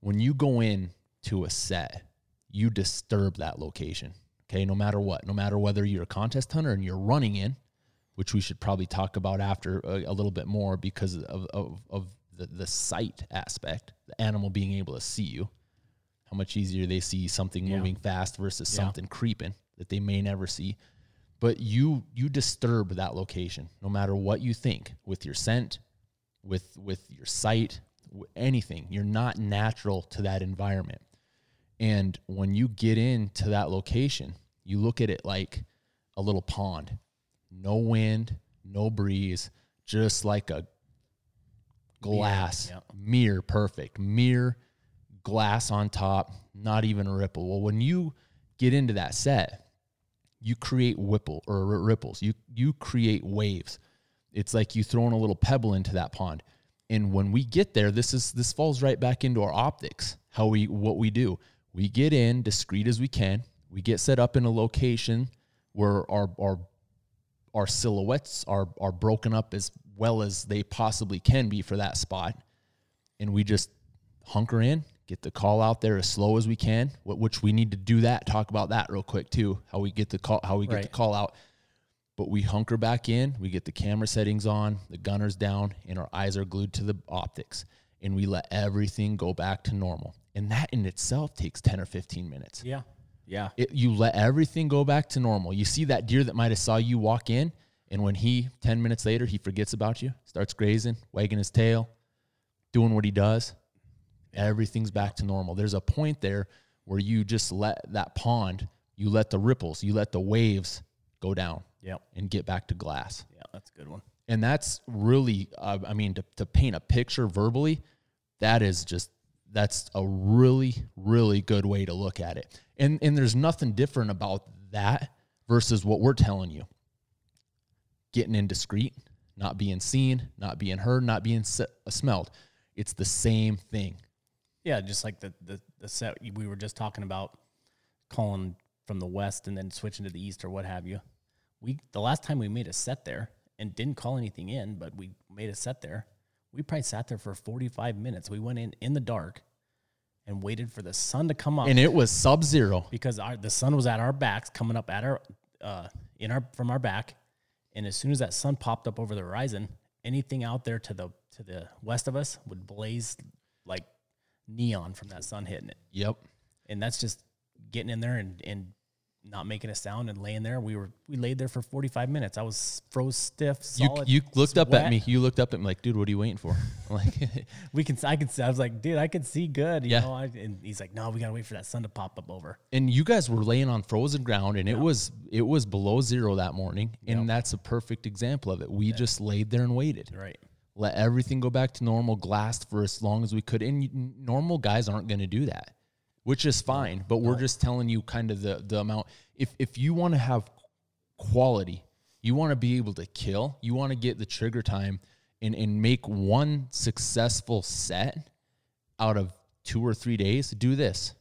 Speaker 1: when you go in to a set you disturb that location okay no matter what no matter whether you're a contest hunter and you're running in which we should probably talk about after a, a little bit more because of, of, of the, the sight aspect the animal being able to see you how much easier they see something
Speaker 2: Yeah.
Speaker 1: moving fast versus
Speaker 2: Yeah.
Speaker 1: something creeping that they may never see but you you disturb that location no matter what you think with your scent with with your sight anything you're not natural to that environment and when you get into that location you look at it like a little pond no wind no breeze just like a glass
Speaker 2: yeah.
Speaker 1: mirror perfect mirror glass on top not even a ripple well when you get into that set you create whipple or ripples. You you create waves. It's like you throwing a little pebble into that pond. And when we get there, this is this falls right back into our optics. How we what we do. We get in discreet as we can. We get set up in a location where our our our silhouettes are are broken up as well as they possibly can be for that spot. And we just hunker in, get the call out there as slow as we can, wh- which we need to do that. Talk about that real quick too. How we get the call, how we get the call out. But we hunker back in, we get the camera settings on, the gunner's down, and our eyes are glued to the optics, and we let everything go back to normal. And that in itself takes 10 or 15 minutes.
Speaker 2: Yeah. Yeah.
Speaker 1: It, you let everything go back to normal. You see that deer that might have saw you walk in, and when he 10 minutes later, he forgets about you, starts grazing, wagging his tail, doing what he does, everything's back to normal. There's a point there where you just let that pond, you let the ripples, you let the waves go down
Speaker 2: Yep.
Speaker 1: and get back to glass.
Speaker 2: Yeah. That's a good one.
Speaker 1: And that's really, uh, I mean, to, to paint a picture verbally, that is just, that's a really, really good way to look at it. And, and there's nothing different about that versus what we're telling you. Getting indiscreet, not being seen, not being heard, not being se- uh, smelled. It's the same thing.
Speaker 2: Yeah, just like the, the the set we were just talking about calling from the west and then switching to the east or what have you. We the last time we made a set there and didn't call anything in, but we made a set there. We probably sat there for 45 minutes. We went in in the dark and waited for the sun to come up
Speaker 1: And it was sub zero.
Speaker 2: because our the sun was at our backs coming up at our uh in our from our back and as soon as that sun popped up over the horizon anything out there to the to the west of us would blaze like neon from that sun hitting it
Speaker 1: Yep.
Speaker 2: and that's just getting in there and and not making a sound and laying there we were we laid there for 45 minutes i was froze stiff
Speaker 1: You,
Speaker 2: solid
Speaker 1: you looked up at me. You looked up at me like, dude, what are you waiting for? I'm like,
Speaker 2: we can i could see i was like dude i can see good you
Speaker 1: Yeah.
Speaker 2: know I, and he's like no we gotta wait for that sun to pop up over
Speaker 1: and you guys were laying on frozen ground, and it was it was below zero that morning, and
Speaker 2: Yep.
Speaker 1: that's a perfect example of it. We just laid there and waited.
Speaker 2: right
Speaker 1: let everything go back to normal, glassed for as long as we could. And you- normal guys aren't going to do that, which is fine. But we're just telling you kind of the the amount. If if you want to have quality, you want to be able to kill, you want to get the trigger time and and make one successful set out of two or three days. Do this.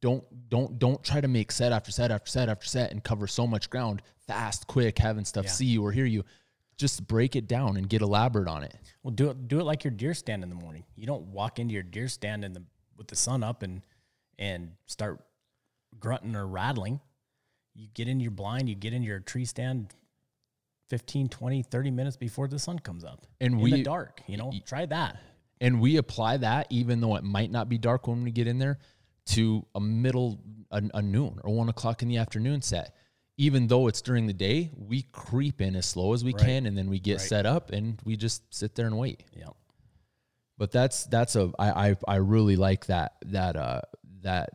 Speaker 1: Don't don't don't try to make set after set after set after set and cover so much ground fast, quick, having stuff
Speaker 2: Yeah.
Speaker 1: see you or hear you. Just break it down and get elaborate on it.
Speaker 2: Well, do it do it like your deer stand in the morning. You don't walk into your deer stand in the with the sun up and and start grunting or rattling. You get in your blind, you get in your tree stand 15, 20, 30 minutes before the sun comes up.
Speaker 1: And
Speaker 2: in
Speaker 1: we-
Speaker 2: the dark, you know. Try that.
Speaker 1: and we apply that even though it might not be dark when we get in there to a middle a, a noon or one o'clock in the afternoon set even though it's during the day we creep in as slow as we
Speaker 2: Right.
Speaker 1: can and then we get
Speaker 2: Right.
Speaker 1: set up and we just sit there and wait
Speaker 2: Yeah.
Speaker 1: but that's that's a I I, I really like that that uh that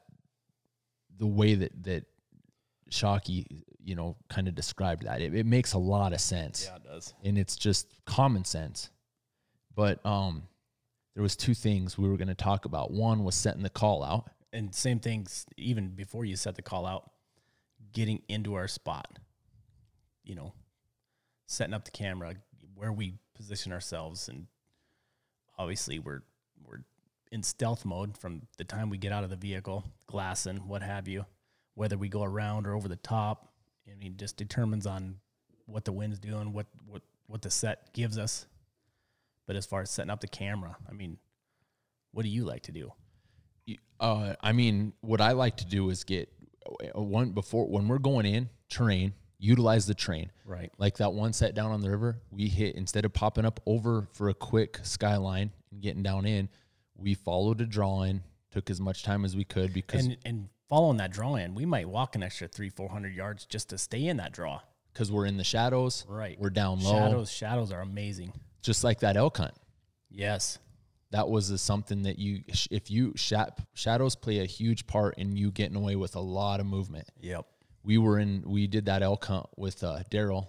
Speaker 1: the way that that Shockey you know kind of described that it, it makes a lot of sense Yeah,
Speaker 2: it does.
Speaker 1: and it's just common sense. But um, there was two things we were going to talk about. One was setting the call out.
Speaker 2: And same things even before you set the call out, getting into our spot. You know, setting up the camera, where we position ourselves and obviously we're we're in stealth mode from the time we get out of the vehicle, glassing, what have you. Whether we go around or over the top, I mean, just determines on what the wind's doing, what what what the set gives us. But as far as setting up the camera, I mean, what do you like to do?
Speaker 1: Uh, I mean, what I like to do is get uh, one before when we're going in terrain, utilize the train.
Speaker 2: Right.
Speaker 1: Like that one set down on the river, we hit instead of popping up over for a quick skyline and getting down in, we followed a drawing, took as much time as we could because
Speaker 2: and and following that draw in, we might walk an extra three, four hundred yards just to stay in that draw.
Speaker 1: because we're in the shadows,
Speaker 2: Right.
Speaker 1: We're down low,
Speaker 2: Shadows, shadows are amazing.
Speaker 1: just like that elk hunt.
Speaker 2: Yes.
Speaker 1: that was a, something that you if you shadows play a huge part in you getting away with a lot of movement
Speaker 2: Yep.
Speaker 1: we were in we did that elk hunt with uh, daryl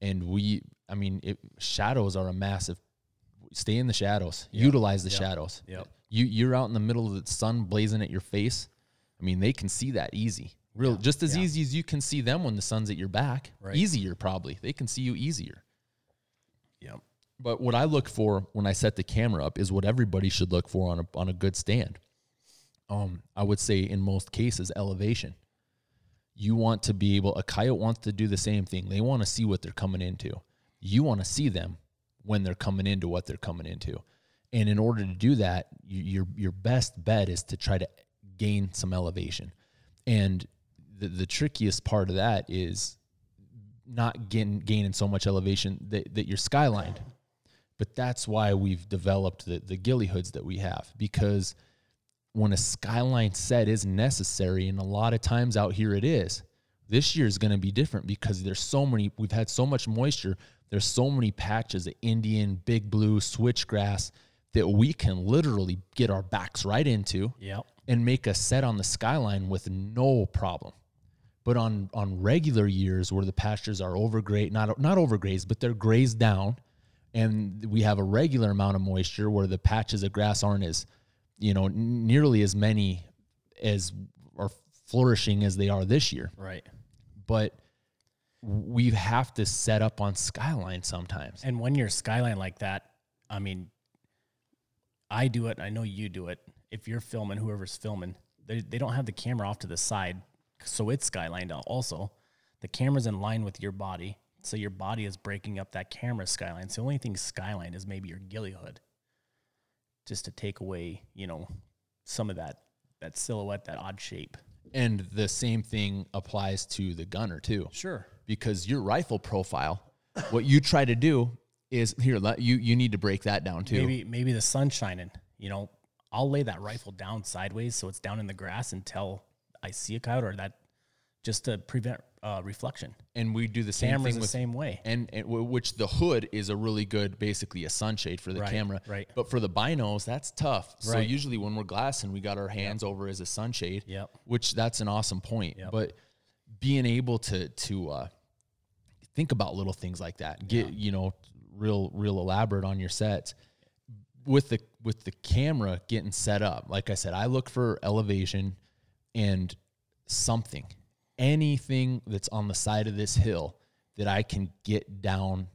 Speaker 1: and we i mean it, shadows are a massive stay in the shadows utilize the shadows
Speaker 2: Yep.
Speaker 1: you you're out in the middle of the sun blazing at your face i mean they can see that easy real just as
Speaker 2: Yeah.
Speaker 1: easy as you can see them when the sun's at your back
Speaker 2: Right.
Speaker 1: easier probably they can see you easier
Speaker 2: Yep.
Speaker 1: but what I look for when I set the camera up is what everybody should look for on a on a good stand. Um, I would say in most cases elevation. You want to be able a coyote wants to do the same thing. They want to see what they're coming into. You want to see them when they're coming into what they're coming into. And in order to do that, you, your your best bet is to try to gain some elevation. And the, the trickiest part of that is not getting gaining so much elevation that, that you're skylined. But that's why we've developed the, the ghillie hoods that we have because when a skyline set is necessary, and a lot of times out here it is, this year is going to be different because there's so many, we've had so much moisture. There's so many patches of Indian, big blue, switchgrass that we can literally get our backs right into
Speaker 2: Yep.
Speaker 1: and make a set on the skyline with no problem. But on on regular years where the pastures are overgrazed, not not overgrazed, but they're grazed down, and we have a regular amount of moisture where the patches of grass aren't as, you know, nearly as many as are flourishing as they are this year.
Speaker 2: Right.
Speaker 1: But we have to set up on skyline sometimes.
Speaker 2: And when you're skyline like that, I mean, I do it. I know you do it. If you're filming, whoever's filming, they, they don't have the camera off to the side, so it's skylined out. Also, the camera's in line with your body, so your body is breaking up that camera skyline. So the only thing skyline is maybe your ghillie hood, just to take away, you know, some of that that silhouette, that odd shape.
Speaker 1: And the same thing applies to the gunner too.
Speaker 2: Sure.
Speaker 1: Because your rifle profile, what you try to do is here. Let you you need to break that down too.
Speaker 2: Maybe maybe the sun's shining. You know, I'll lay that rifle down sideways so it's down in the grass until I see a coyote or that just to prevent uh, reflection.
Speaker 1: And we do the same
Speaker 2: Camera's
Speaker 1: thing
Speaker 2: the
Speaker 1: with
Speaker 2: same way.
Speaker 1: and, and w- which the hood is a really good, basically a sunshade for the
Speaker 2: Right,
Speaker 1: camera.
Speaker 2: right.
Speaker 1: But for the binos, that's tough.
Speaker 2: Right.
Speaker 1: So usually when we're glassing, we got our hands over as a sunshade.
Speaker 2: Yep.
Speaker 1: Which that's an awesome point.
Speaker 2: Yep.
Speaker 1: But being able to to uh, think about little things like that, get you know real real elaborate on your sets with the with the camera getting set up. Like I said, I look for elevation and something, anything that's on the side of this hill that I can get down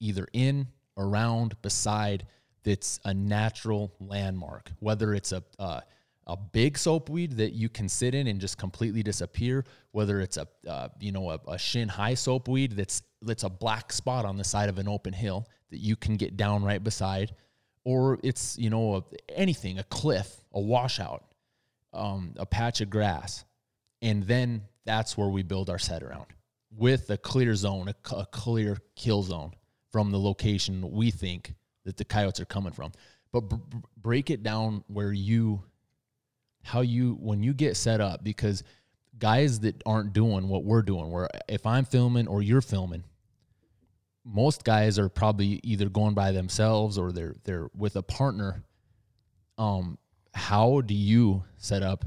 Speaker 1: either in, around, beside that's a natural landmark, whether it's a uh, a big soapweed that you can sit in and just completely disappear, whether it's a uh, you know a, a shin high soapweed that's that's a black spot on the side of an open hill that you can get down right beside, or it's you know a, anything a cliff, a washout, um, a patch of grass, and then that's where we build our set around with a clear zone, a clear kill zone from the location we think that the coyotes are coming from. But break it down where you, how you, when you get set up, because guys that aren't doing what we're doing, where if I'm filming or you're filming, most guys are probably either going by themselves or they're they're with a partner. Um, how do you set up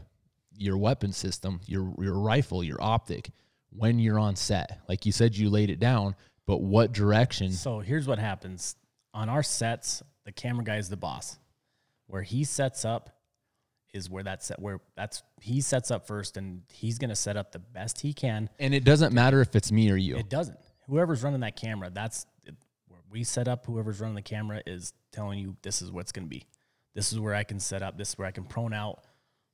Speaker 1: your weapon system, your your rifle, your optic when you're on set? Like you said, you laid it down, but what direction?
Speaker 2: So here's what happens on our sets. The camera guy is the boss. Where he sets up is where that's set. Where that's he sets up first, and he's gonna set up the best he can.
Speaker 1: And it doesn't matter if it's me or you.
Speaker 2: It doesn't. Whoever's running that camera, that's where we set up. Whoever's running the camera is telling you this is what's going to be. This is where I can set up. This is where I can prone out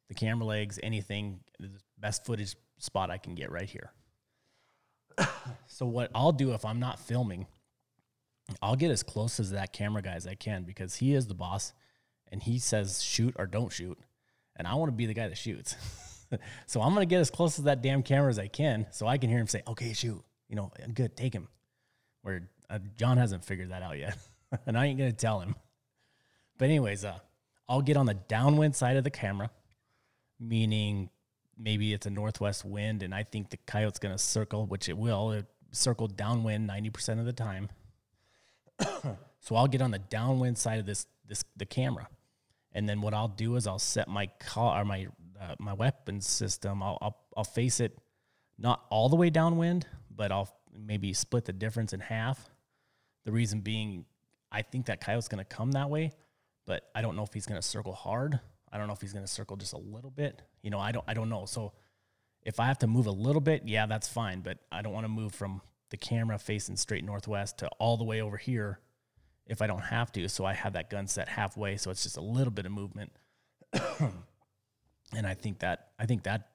Speaker 2: the camera legs, anything, the best footage spot I can get right here. so what I'll do if I'm not filming, I'll get as close as that camera guy as I can because he is the boss, and he says shoot or don't shoot, and I want to be the guy that shoots. so I'm gonna get as close to that damn camera as I can, so I can hear him say, "Okay, shoot." You know, good, take him. Where uh, John hasn't figured that out yet, and I ain't gonna tell him. But anyways, uh, I'll get on the downwind side of the camera, meaning maybe it's a northwest wind, and I think the coyote's gonna circle, which it will. It circle downwind ninety percent of the time. so I'll get on the downwind side of this this the camera, and then what I'll do is I'll set my car or my uh, my weapon system. I'll, I'll I'll face it not all the way downwind, but I'll maybe split the difference in half. The reason being, I think that coyote's going to come that way, but I don't know if he's going to circle hard. I don't know if he's going to circle just a little bit. You know, I don't I don't know. So if I have to move a little bit, yeah, that's fine. But I don't want to move from the camera facing straight northwest to all the way over here if I don't have to. So I have that gun set halfway, so it's just a little bit of movement. and I think that I think that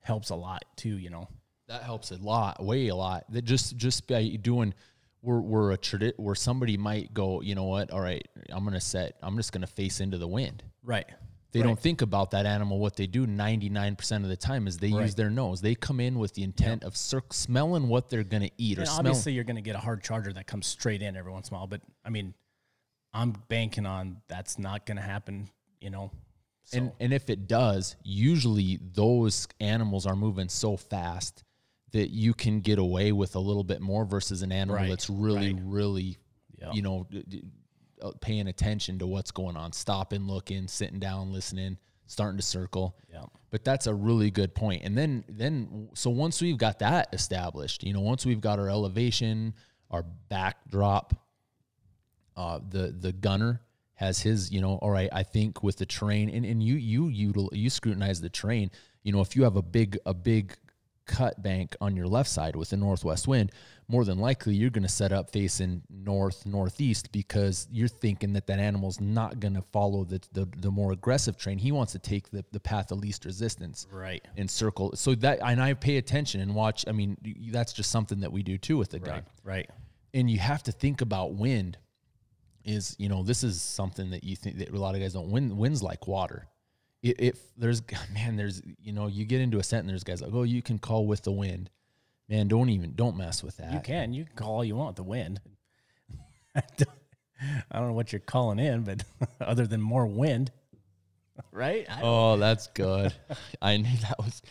Speaker 2: helps a lot too. You know,
Speaker 1: that helps a lot, way a lot. That just just by doing, we're we're a tradi- where somebody might go, you know what? All right, I'm gonna set. I'm just gonna face into the wind.
Speaker 2: right?
Speaker 1: They
Speaker 2: Right.
Speaker 1: don't think about that animal. What they do 99% of the time is they use their nose. They come in with the intent of cir- smelling what they're going to eat or
Speaker 2: And
Speaker 1: smell.
Speaker 2: obviously, you're going to get a hard charger that comes straight in every once in a while. But I mean, I'm banking on that's not going to happen. You know, so
Speaker 1: And and if it does, usually those animals are moving so fast that you can get away with a little bit more versus an animal
Speaker 2: Right,
Speaker 1: that's really
Speaker 2: right.
Speaker 1: really
Speaker 2: Yeah.
Speaker 1: you know paying attention to what's going on, stopping, looking, sitting down, listening, starting to circle.
Speaker 2: yeah,
Speaker 1: But that's a really good point. And then then so once we've got that established, you know, once we've got our elevation, our backdrop, uh, the the gunner has his, you know, all right, I think with the terrain and, and you you util, you scrutinize the terrain. You know, if you have a big a big cut bank on your left side with the northwest wind, more than likely you're going to set up facing north northeast because you're thinking that that animal's not going to follow the, the the more aggressive train. He wants to take the the path of least resistance
Speaker 2: Right.
Speaker 1: and circle. So that and I pay attention and watch. I mean, that's just something that we do too with the gun.
Speaker 2: Right. Right.
Speaker 1: And you have to think about wind. Is you know this is something that you think that a lot of guys don't. Wind wind's like water. It, it there's man there's you know you get into a set and there's guys like oh you can call with the wind. Man, don't even don't mess with that.
Speaker 2: You can. You can call all you want the wind. I don't know what you're calling in, but other than more wind, right?
Speaker 1: Oh, that's good. I knew that was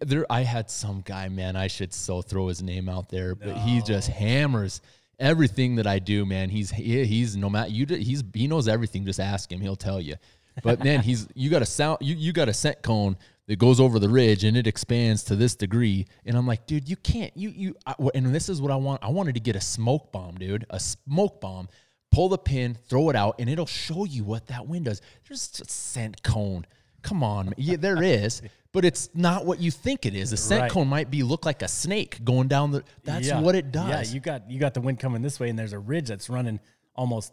Speaker 1: there. I had some guy, man. I should so throw his name out there, but he just hammers everything that I do, man. He's he, he's no matter you. He's he knows everything. Just ask him; he'll tell you. But man, he's you got a sound you you got a scent cone that goes over the ridge and it expands to this degree, and I'm like, dude, you can't. You you I, and this is what I want. I wanted to get a smoke bomb, dude, a smoke bomb. Pull the pin, throw it out, and it'll show you what that wind does. There's a scent cone. Come on, yeah, there is, but it's not what you think it is. A scent
Speaker 2: Right.
Speaker 1: cone might be look like a snake going down the. That's
Speaker 2: Yeah.
Speaker 1: what it does.
Speaker 2: Yeah, you got you got the wind coming this way, and there's a ridge that's running almost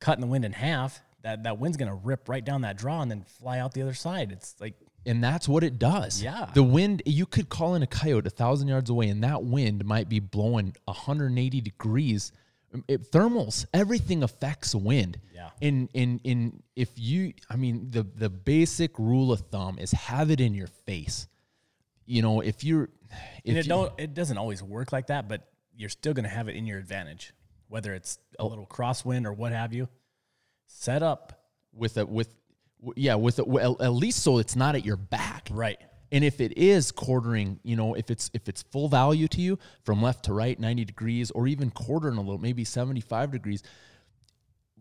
Speaker 2: cutting the wind in half. That that wind's gonna rip right down that draw and then fly out the other side. It's like
Speaker 1: and that's what it does.
Speaker 2: Yeah.
Speaker 1: the wind. You could call in a coyote a thousand yards away, and that wind might be blowing 180 degrees. Um, It, thermals, everything affects wind.
Speaker 2: Yeah.
Speaker 1: In in in if you, I mean, the the basic rule of thumb is have it in your face. You know, if you're, if
Speaker 2: and it
Speaker 1: you-
Speaker 2: don't it doesn't always work like that, but you're still gonna have it in your advantage, whether it's a little crosswind or what have you. Set up
Speaker 1: with a with yeah with a, well, at least so it's not at your back
Speaker 2: right.
Speaker 1: and if it is quartering you know if it's if it's full value to you from left to right 90 degrees or even quartering a little maybe 75 degrees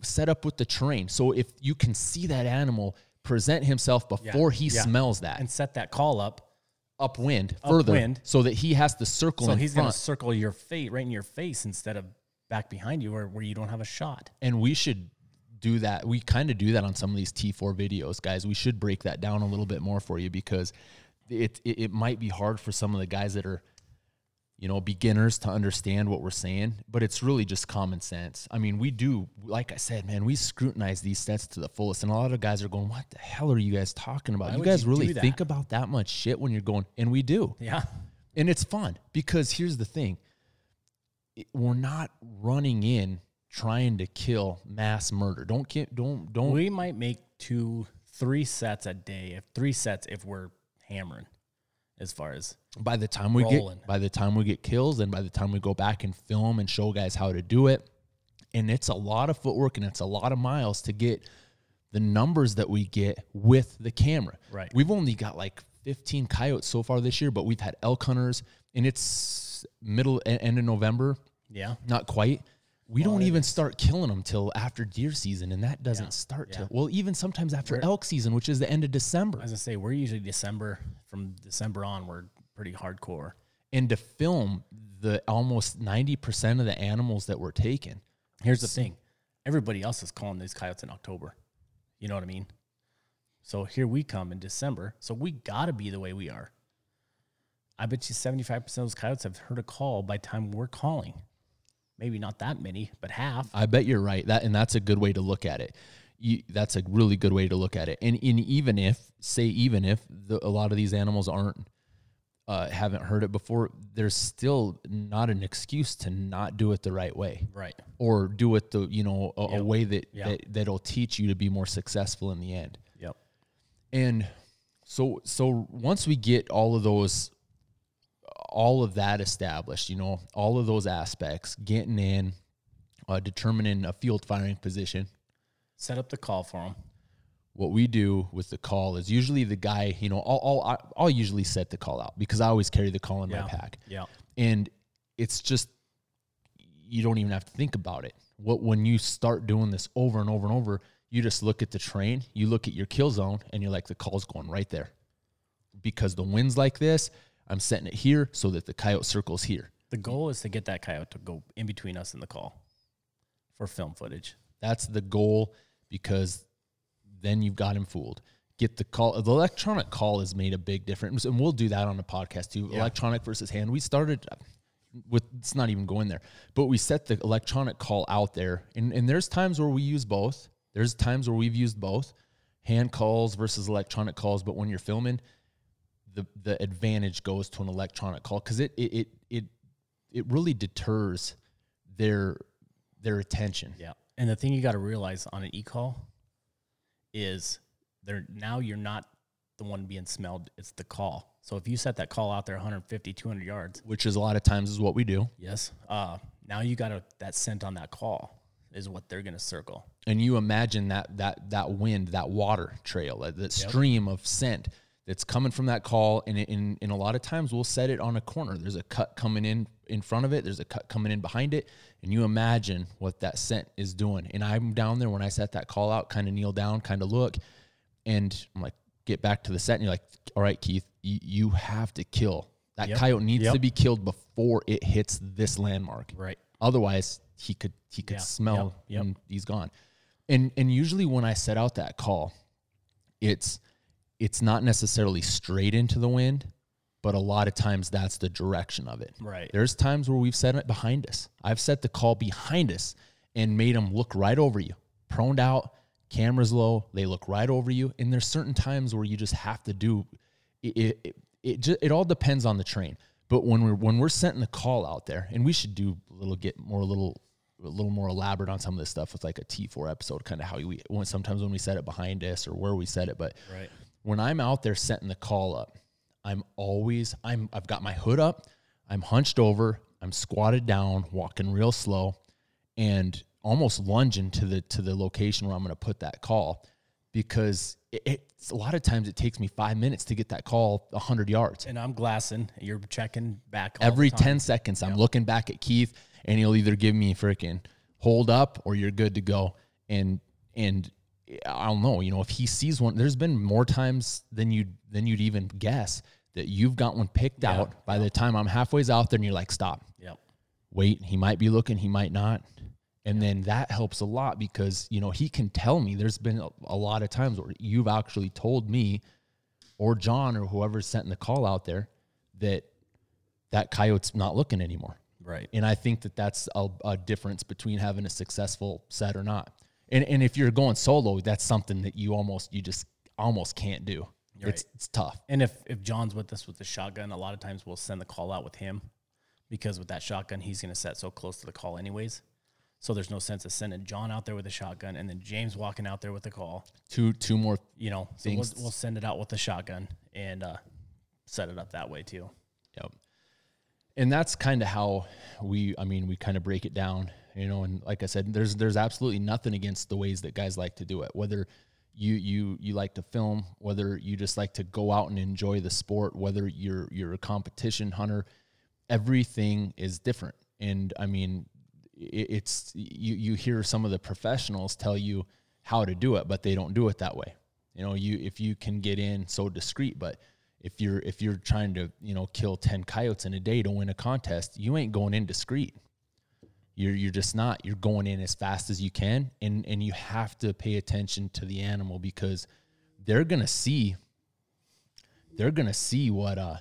Speaker 1: set up with the terrain so if you can see that animal present himself before he
Speaker 2: yeah.
Speaker 1: smells that
Speaker 2: And set that call up
Speaker 1: upwind further
Speaker 2: Upwind.
Speaker 1: so that he has to circle
Speaker 2: so he's gonna circle your fate right in your face instead of back behind you where, where you don't have a shot.
Speaker 1: and we should do that. We kind of do that on some of these T4 videos, guys. We should break that down a little bit more for you because it, it it might be hard for some of the guys that are you know beginners to understand what we're saying, but it's really just common sense. I mean, we do like I said, man, we scrutinize these sets to the fullest and a lot of guys are going, "What the hell are you guys talking about?
Speaker 2: Why
Speaker 1: you guys
Speaker 2: you
Speaker 1: really think about that much shit when you're going?" And we do.
Speaker 2: Yeah.
Speaker 1: And it's fun because here's the thing It- we're not running in trying to kill mass murder. Don't get, don't, don't.
Speaker 2: We might make two, three sets a day. If three sets, if we're hammering, as far as
Speaker 1: by the time we
Speaker 2: rolling.
Speaker 1: get, by the time we get kills and by the time we go back and film and show guys how to do it, and it's a lot of footwork and it's a lot of miles to get the numbers that we get with the camera.
Speaker 2: Right.
Speaker 1: We've only got like 15 coyotes so far this year, but we've had elk hunters and it's middle, end of November.
Speaker 2: yeah,
Speaker 1: Not quite. We don't even start killing them till after deer season, and that doesn't
Speaker 2: Yeah,
Speaker 1: start
Speaker 2: yeah.
Speaker 1: till well, even sometimes after elk season, which is the end of December.
Speaker 2: As I say we're usually December. From December on, we're pretty hardcore.
Speaker 1: And to film the almost ninety percent of the animals that were taken,
Speaker 2: Here's the thing: everybody else is calling these coyotes in October. You know what I mean? So here we come in December. So we gotta be the way we are. I bet you seventy five percent of those coyotes have heard a call by the time we're calling. Maybe not that many, but half.
Speaker 1: I bet you're right. That and that's a good way to look at it. You, that's a really good way to look at it. And, and even if, say, even if the, a lot of these animals aren't uh, haven't heard it before, there's still not an excuse to not do it the right way.
Speaker 2: Right.
Speaker 1: or do it the you know a, a way that,
Speaker 2: Yeah.
Speaker 1: that that'll teach you to be more successful in the end
Speaker 2: Yep.
Speaker 1: and so so once we get all of those all of that established you know all of those aspects getting in uh, determining a field firing position
Speaker 2: Set up the call for them.
Speaker 1: what we do with the call is usually the guy you know I'll, I'll, I'll usually set the call out because i always carry the call in
Speaker 2: Yeah.
Speaker 1: my pack
Speaker 2: Yeah.
Speaker 1: and it's just you don't even have to think about it what when you start doing this over and over and over you just look at the train you look at your kill zone and you're like the call's going right there because the wind's like this i'm setting it here so that the coyote circles here
Speaker 2: The goal is to get that coyote to go in between us and the call for film footage.
Speaker 1: that's the goal because then you've got him fooled get the call. The electronic call has made a big difference, and we'll do that on the podcast too.
Speaker 2: Yeah.
Speaker 1: Electronic versus hand. We started with it's not even going there, but we set the electronic call out there, and and there's times where we use both. There's times where we've used both, hand calls versus electronic calls. But when you're filming, the the advantage goes to an electronic call because it it it it it really deters their their attention.
Speaker 2: Yeah. And the thing you got to realize on an e-call is there now you're not the one being smelled, it's the call. So if you set that call out there 150, 200 yards,
Speaker 1: which is a lot of times is what we do.
Speaker 2: yes, uh, now you got to that scent on that call is what they're going to circle.
Speaker 1: And you imagine that that that wind, that water trail, that, that stream of scent that's coming from that call. And in in a lot of times we'll set it on a corner. There's a cut coming in in front of it. There's a cut coming in behind it, and you imagine what that scent is doing. And I'm down there when I set that call out, kind of kneel down, kind of look, and I'm like, get back to the set, and you're like, all right, Keith, you, you have to kill that
Speaker 2: Yep.
Speaker 1: coyote needs
Speaker 2: Yep.
Speaker 1: to be killed before it hits this landmark.
Speaker 2: Right.
Speaker 1: Otherwise, he could he could
Speaker 2: Yeah.
Speaker 1: smell
Speaker 2: Yep. Yep.
Speaker 1: and he's gone. And and usually when I set out that call, it's it's not necessarily straight into the wind, but a lot of times that's the direction of it.
Speaker 2: Right.
Speaker 1: There's times where we've set it behind us. I've set the call behind us and made them look right over you, proned out, cameras low. They look right over you. And there's certain times where you just have to do it. It, it, it, just, it all depends on the train. But when we're when we're setting the call out there, and we should do a little get more a little a little more elaborate on some of this stuff with like a T4 episode, kind of how we when sometimes when we set it behind us or where we set it. But
Speaker 2: Right.
Speaker 1: When I'm out there setting the call up, I'm always I'm I've got my hood up, I'm hunched over, I'm squatted down, walking real slow, and almost lunging to the to the location where I'm going to put that call, because it, it's a lot of times it takes me five minutes to get that call hundred yards.
Speaker 2: And I'm glassing, you're checking back
Speaker 1: Every
Speaker 2: time.
Speaker 1: ten seconds, I'm looking back at Keith, and he'll either give me freaking hold up or you're good to go. And and I don't know, you know, if he sees one, there's been more times than you than you'd even guess that you've got one picked
Speaker 2: Yeah,
Speaker 1: out. By the time I'm halfway out there, and you're like, stop,
Speaker 2: Yep.
Speaker 1: wait, he might be looking, he might not. And then that helps a lot because, you know, he can tell me there's been a, a lot of times where you've actually told me or John or whoever's sent the call out there that that coyote's not looking anymore.
Speaker 2: Right.
Speaker 1: And I think that that's a, a difference between having a successful set or not. And, and if you're going solo, that's something that you almost, you just almost can't do. It's,
Speaker 2: Right.
Speaker 1: it's tough.
Speaker 2: And if if John's with us with the shotgun, a lot of times we'll send the call out with him because with that shotgun, he's going to set so close to the call anyways. So there's no sense of sending John out there with a shotgun and then James walking out there with the call.
Speaker 1: Two, two more
Speaker 2: You know, so we'll,
Speaker 1: Things-
Speaker 2: we'll send it out with the shotgun and uh, set it up that way too.
Speaker 1: Yep. And that's kind of how we I mean we kind of break it down, you know, and like I said there's there's absolutely nothing against the ways that guys like to do it. Whether you you you like to film, whether you just like to go out and enjoy the sport, whether you're you're a competition hunter, everything is different. And I mean it, it's you you hear some of the professionals tell you how to do it, but they don't do it that way. You know, you if you can get in so discreet, but if you're if you're trying to you know kill 10 coyotes in a day to win a contest you ain't going in discreet you're you're just not you're going in as fast as you can and and you have to pay attention to the animal because they're going to see they're to see what uh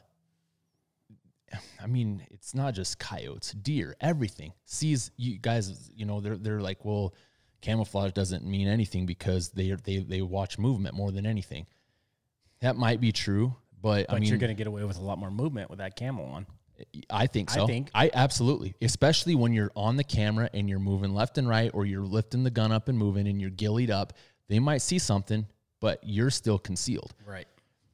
Speaker 1: I mean, it's not just coyotes, deer, everything. Sees you guys, you know, they're they're like, well, camouflage doesn't mean anything because they they they watch movement more than anything. That might be true, but,
Speaker 2: But
Speaker 1: I mean,
Speaker 2: you're going to get away with a lot more movement with that camo on.
Speaker 1: I think so.
Speaker 2: I think.
Speaker 1: I absolutely, especially when you're on the camera and you're moving left and right, or you're lifting the gun up and moving, and you're gillied up. They might see something, but you're still concealed.
Speaker 2: Right.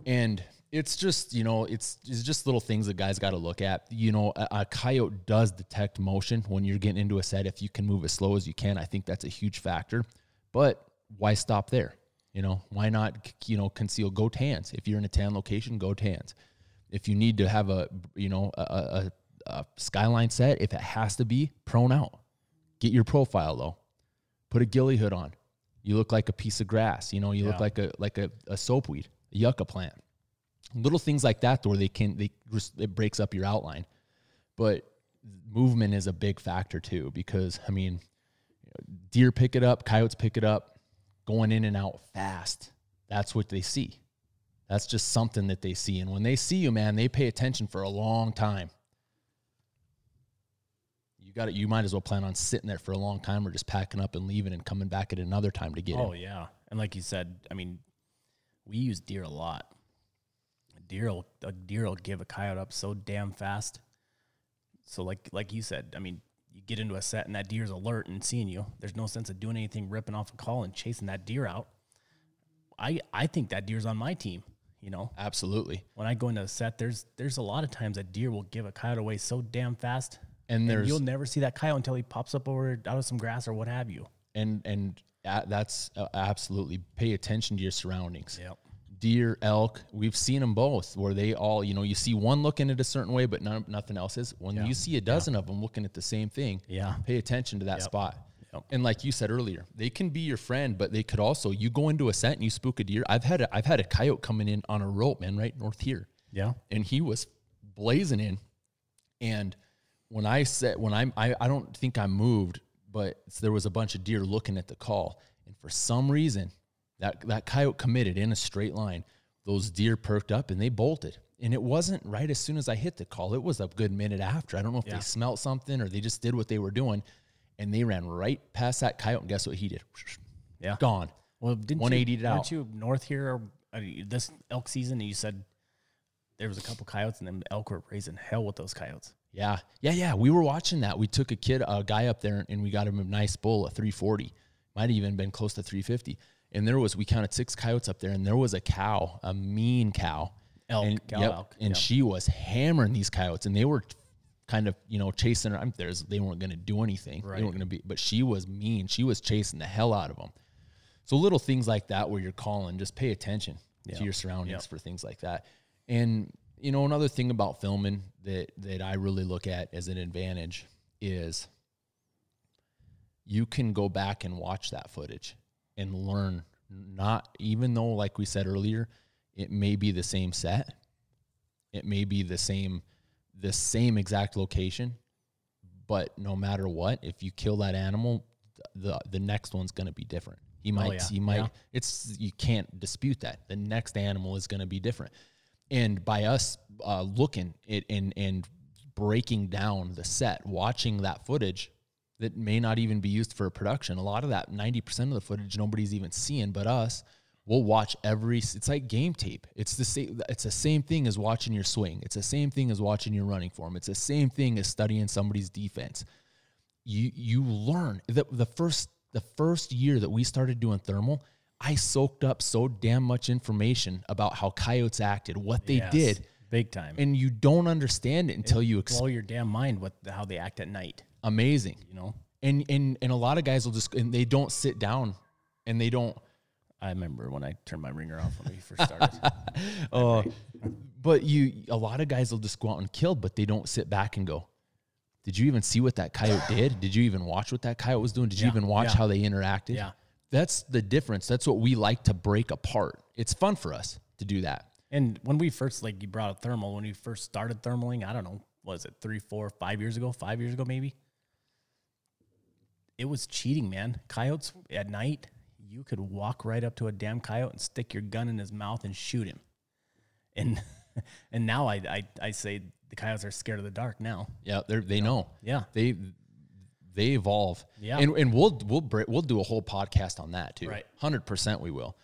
Speaker 1: And it's just, you know, it's it's just little things that guys got to look at. You know, a, a coyote does detect motion when you're getting into a set. If you can move as slow as you can, I think that's a huge factor. But why stop there? You know, why not, you know, conceal? Go tans. If you're in a tan location, go tans. If you need to have a, you know, a, a, a skyline set, if it has to be prone out, get your profile low. Put a ghillie hood on. You look like a piece of grass. You know, you look like a like a, a soapweed, a yucca plant little things like that where they can they it breaks up your outline but movement is a big factor too because i mean deer pick it up coyotes pick it up going in and out fast that's what they see. That's just something that they see. And when they see you, man, they pay attention for a long time. You got it. You might as well plan on sitting there for a long time or just packing up and leaving and coming back at another time to get
Speaker 2: Oh
Speaker 1: him.
Speaker 2: yeah, and like you said, I mean, we use deer a lot. A deer will a deer will give a coyote up so damn fast. So like like you said, I mean, you get into a set and that deer's alert and seeing you. There's no sense of doing anything, ripping off a call and chasing that deer out. I I think that deer's on my team. You know,
Speaker 1: Absolutely.
Speaker 2: when I go into a set, there's there's a lot of times a deer will give a coyote away so damn fast,
Speaker 1: And
Speaker 2: and
Speaker 1: there's
Speaker 2: you'll never see that coyote until he pops up over out of some grass or what have you.
Speaker 1: and and that's uh, absolutely pay attention to your surroundings.
Speaker 2: Yep.
Speaker 1: Deer, elk, we've seen them both where they all, you know, you see one looking at a certain way, but none, nothing else is. When
Speaker 2: Yeah.
Speaker 1: you see a dozen of them looking at the same thing,
Speaker 2: Yeah.
Speaker 1: pay attention to that spot.
Speaker 2: Yep.
Speaker 1: And like you said earlier, they can be your friend, but they could also you go into a set and you spook a deer. I've had a, I've had a coyote coming in on a rope, man, right north here,
Speaker 2: Yeah.
Speaker 1: and he was blazing in. And when I said when I'm I, I don't think I moved, but there was a bunch of deer looking at the call, and for some reason that that coyote committed in a straight line. Those deer perked up and they bolted. And it wasn't right as soon as I hit the call. It was a good minute after. I don't know if
Speaker 2: Yeah.
Speaker 1: they smelt something or they just did what they were doing. And they ran right past that coyote. And guess what he did?
Speaker 2: Yeah.
Speaker 1: Gone.
Speaker 2: Well, didn't
Speaker 1: 180'd
Speaker 2: you,
Speaker 1: it
Speaker 2: weren't
Speaker 1: out.
Speaker 2: you north here uh, this elk season? And you said there was a couple coyotes, and then elk were raising hell with those coyotes.
Speaker 1: Yeah. Yeah. Yeah. We were watching that. We took a kid, a guy up there, and we got him a nice bull, a 340. Might have even been close to 350. And there was, we counted six coyotes up there, and there was a cow, a mean cow.
Speaker 2: Elk,
Speaker 1: and,
Speaker 2: cow
Speaker 1: yep,
Speaker 2: elk,
Speaker 1: and
Speaker 2: yep.
Speaker 1: she was hammering these coyotes, and they were kind of, you know, chasing her. I'm there's, they weren't going to do anything.
Speaker 2: Right.
Speaker 1: They weren't going to be, but she was mean. She was chasing the hell out of them. So little things like that where you're calling, just pay attention
Speaker 2: Yeah.
Speaker 1: to your surroundings
Speaker 2: Yep.
Speaker 1: for things like that. And you know, another thing about filming that that I really look at as an advantage is you can go back and watch that footage and learn not even though like we said earlier, it may be the same set, it may be the same the same exact location, but no matter what, if you kill that animal, the the next one's going to be different. He might
Speaker 2: Oh, yeah.
Speaker 1: he might
Speaker 2: Yeah.
Speaker 1: it's you can't dispute that. The next animal is going to be different. And by us uh, looking it and and breaking down the set, watching that footage that may not even be used for a production. A lot of that, 90% of the footage nobody's even seeing but us. We'll watch every it's like game tape. It's the same it's the same thing as watching your swing. It's the same thing as watching your running form. It's the same thing as studying somebody's defense. You you learn the the first the first year that we started doing thermal, I soaked up so damn much information about how coyotes acted, what they
Speaker 2: Yes,
Speaker 1: did,
Speaker 2: big time.
Speaker 1: and you don't understand it until you ex-
Speaker 2: blow your damn mind with how they act at night.
Speaker 1: amazing.
Speaker 2: You know,
Speaker 1: And and and a lot of guys will just and they don't sit down and they don't
Speaker 2: I remember when I turned my ringer off when we first started.
Speaker 1: uh, but you a lot of guys will just go out and kill, but they don't sit back and go, Did you even see what that coyote did? Did you even watch what that coyote was doing? Did you
Speaker 2: Yeah,
Speaker 1: even watch
Speaker 2: yeah.
Speaker 1: how they interacted?
Speaker 2: Yeah.
Speaker 1: That's the difference. That's what we like to break apart. It's fun for us to do that.
Speaker 2: and when we first, like you brought up thermal, when we first started thermaling, I don't know, was it three, four, five years ago? Five years ago, maybe. It was cheating, man. Coyotes at night, you could walk right up to a damn coyote and stick your gun in his mouth and shoot him. And and now I I, I say the coyotes are scared of the dark now.
Speaker 1: Yeah, they they know.
Speaker 2: Yeah.
Speaker 1: They they evolve.
Speaker 2: Yeah.
Speaker 1: And and we'll we'll we'll do a whole podcast on that too.
Speaker 2: Right.
Speaker 1: 100% we will.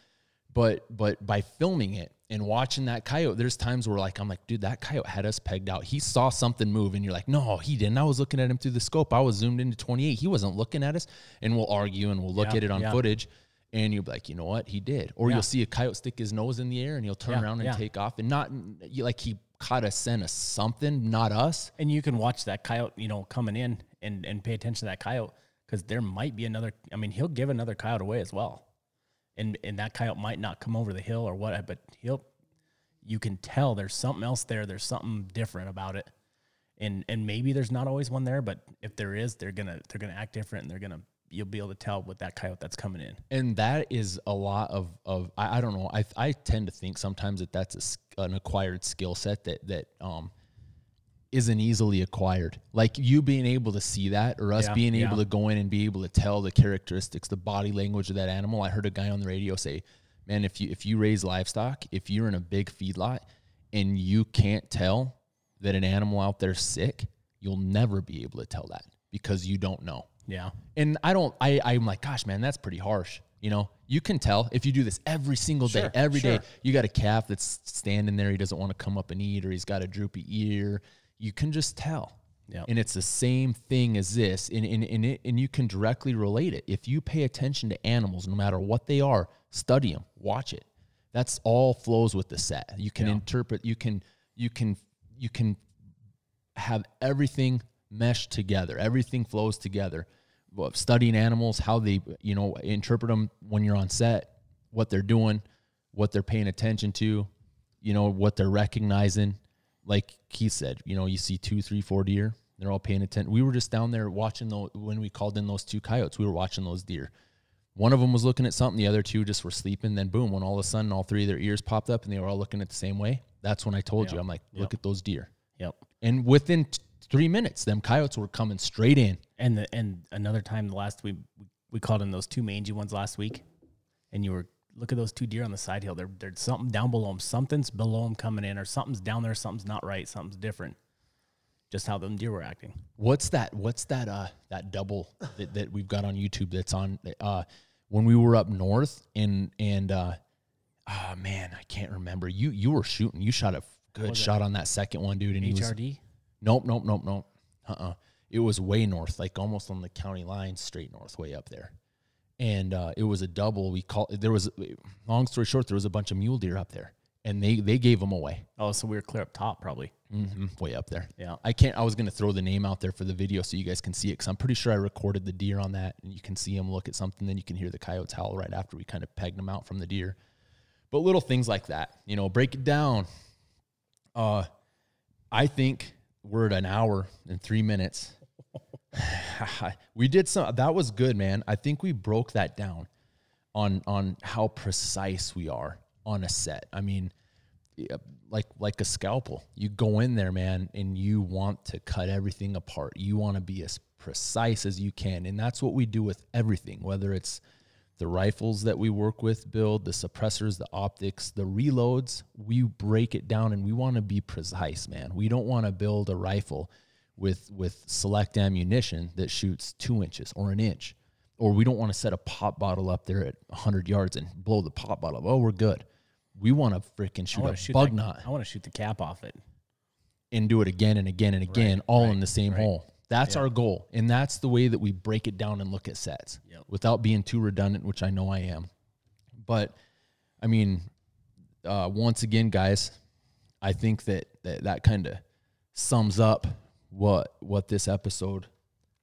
Speaker 1: But but by filming it and watching that coyote, there's times where like I'm like, dude, that coyote had us pegged out. He saw something move and you're like, "No, he didn't. I was looking at him through the scope. I was zoomed into 28. He wasn't looking at us." And we'll argue and we'll look
Speaker 2: Yeah,
Speaker 1: at it on
Speaker 2: yeah.
Speaker 1: footage and you'll be like, "You know what? He did." Or
Speaker 2: Yeah.
Speaker 1: you'll see a coyote stick his nose in the air and he'll turn
Speaker 2: Yeah,
Speaker 1: around and
Speaker 2: yeah.
Speaker 1: take off and not like he caught a scent of something, not us.
Speaker 2: And you can watch that coyote, you know, coming in and, and pay attention to that coyote because there might be another. I mean, he'll give another coyote away as well, and and that coyote might not come over the hill or what, but he'll. You can tell there's something else there. There's something different about it, and and maybe there's not always one there, but if there is, they're gonna they're gonna act different, and they're gonna you'll be able to tell with that coyote that's coming in.
Speaker 1: and that is a lot of of I, I don't know I I tend to think sometimes that that's a, an acquired skill set that that um isn't easily acquired like you being able to see that or us
Speaker 2: Yeah,
Speaker 1: being able
Speaker 2: yeah.
Speaker 1: to go in and be able to tell the characteristics the body language of that animal I heard a guy on the radio say man, if you if you raise livestock, if you're in a big feedlot and you can't tell that an animal out there's sick, you'll never be able to tell that because you don't know.
Speaker 2: Yeah.
Speaker 1: And I don't I I'm like, gosh, man, that's pretty harsh. You know, you can tell if you do this every single day,
Speaker 2: Sure,
Speaker 1: every day.
Speaker 2: sure.
Speaker 1: You got a calf that's standing there, he doesn't want to come up and eat, or he's got a droopy ear. You can just tell.
Speaker 2: Yep.
Speaker 1: And it's the same thing as this. And, and, and, it, and you can directly relate it. If you pay attention to animals, no matter what they are, study them, watch it. That's all flows with the set. You can
Speaker 2: Yeah.
Speaker 1: interpret, you can, you can, you can have everything meshed together. Everything flows together. Well, Studying animals, how they, you know, interpret them when you're on set, what they're doing, what they're paying attention to, you know, what they're recognizing. Like Keith said, you know, you see two, three, four deer, they're all paying attention. We were just down there watching those when we called in those two coyotes. We were watching those deer. One of them was looking at something, the other two just were sleeping. Then boom, when all of a sudden all three of their ears popped up and they were all looking at the same way. That's when I told you, I'm like, look at those deer.
Speaker 2: Yep.
Speaker 1: And within t- three minutes, them coyotes were coming straight in.
Speaker 2: And the, and another time the last we we called in those two mangy ones last week, and you were look at those two deer on the side hill. There there's something down below them. Something's below them coming in, or something's down there. Something's not right. Something's different. Just how them deer were acting.
Speaker 1: What's that? What's that? Uh, that double that, that we've got on YouTube. That's on. Uh, when we were up north and and uh, oh man, I can't remember. You you were shooting. You shot a good shot on that second one, dude. And he was
Speaker 2: HRD.
Speaker 1: Nope, nope, nope, nope. Uh uh It was way north, like almost on the county line, straight north, way up there. And uh, it was a double. We call there was long story short, there was a bunch of mule deer up there, and they they gave them away.
Speaker 2: Oh, so we were clear up top, probably.
Speaker 1: hmm way up there.
Speaker 2: Yeah.
Speaker 1: I can't. I was gonna throw the name out there for the video so you guys can see it because I'm pretty sure I recorded the deer on that, and you can see him look at something. Then you can hear the coyotes howl right after we kind of pegged them out from the deer. But little things like that, you know, break it down. Uh, I think we're at an hour and three minutes. we did some. That was good, man. I think we broke that down on on how precise we are on a set. I mean, like like a scalpel. You go in there, man, and you want to cut everything apart. You want to be as precise as you can, and that's what we do with everything. Whether it's the rifles that we work with, build the suppressors, the optics, the reloads, we break it down, and we want to be precise, man. We don't want to build a rifle with with select ammunition that shoots two inches or an inch, or we don't want to set a pop bottle up there at 100 yards and blow the pop bottle. Oh, we're good. We want to freaking shoot a
Speaker 2: shoot
Speaker 1: bug
Speaker 2: that-
Speaker 1: knot
Speaker 2: I want to shoot the cap off it.
Speaker 1: and do it again and again and again, all in the same
Speaker 2: right.
Speaker 1: hole. That's
Speaker 2: Yeah.
Speaker 1: our goal, and that's the way that we break it down and look at sets. Without being too redundant, which I know I am. But I mean, uh, once again, guys, I think that that, that kind of sums up what what this episode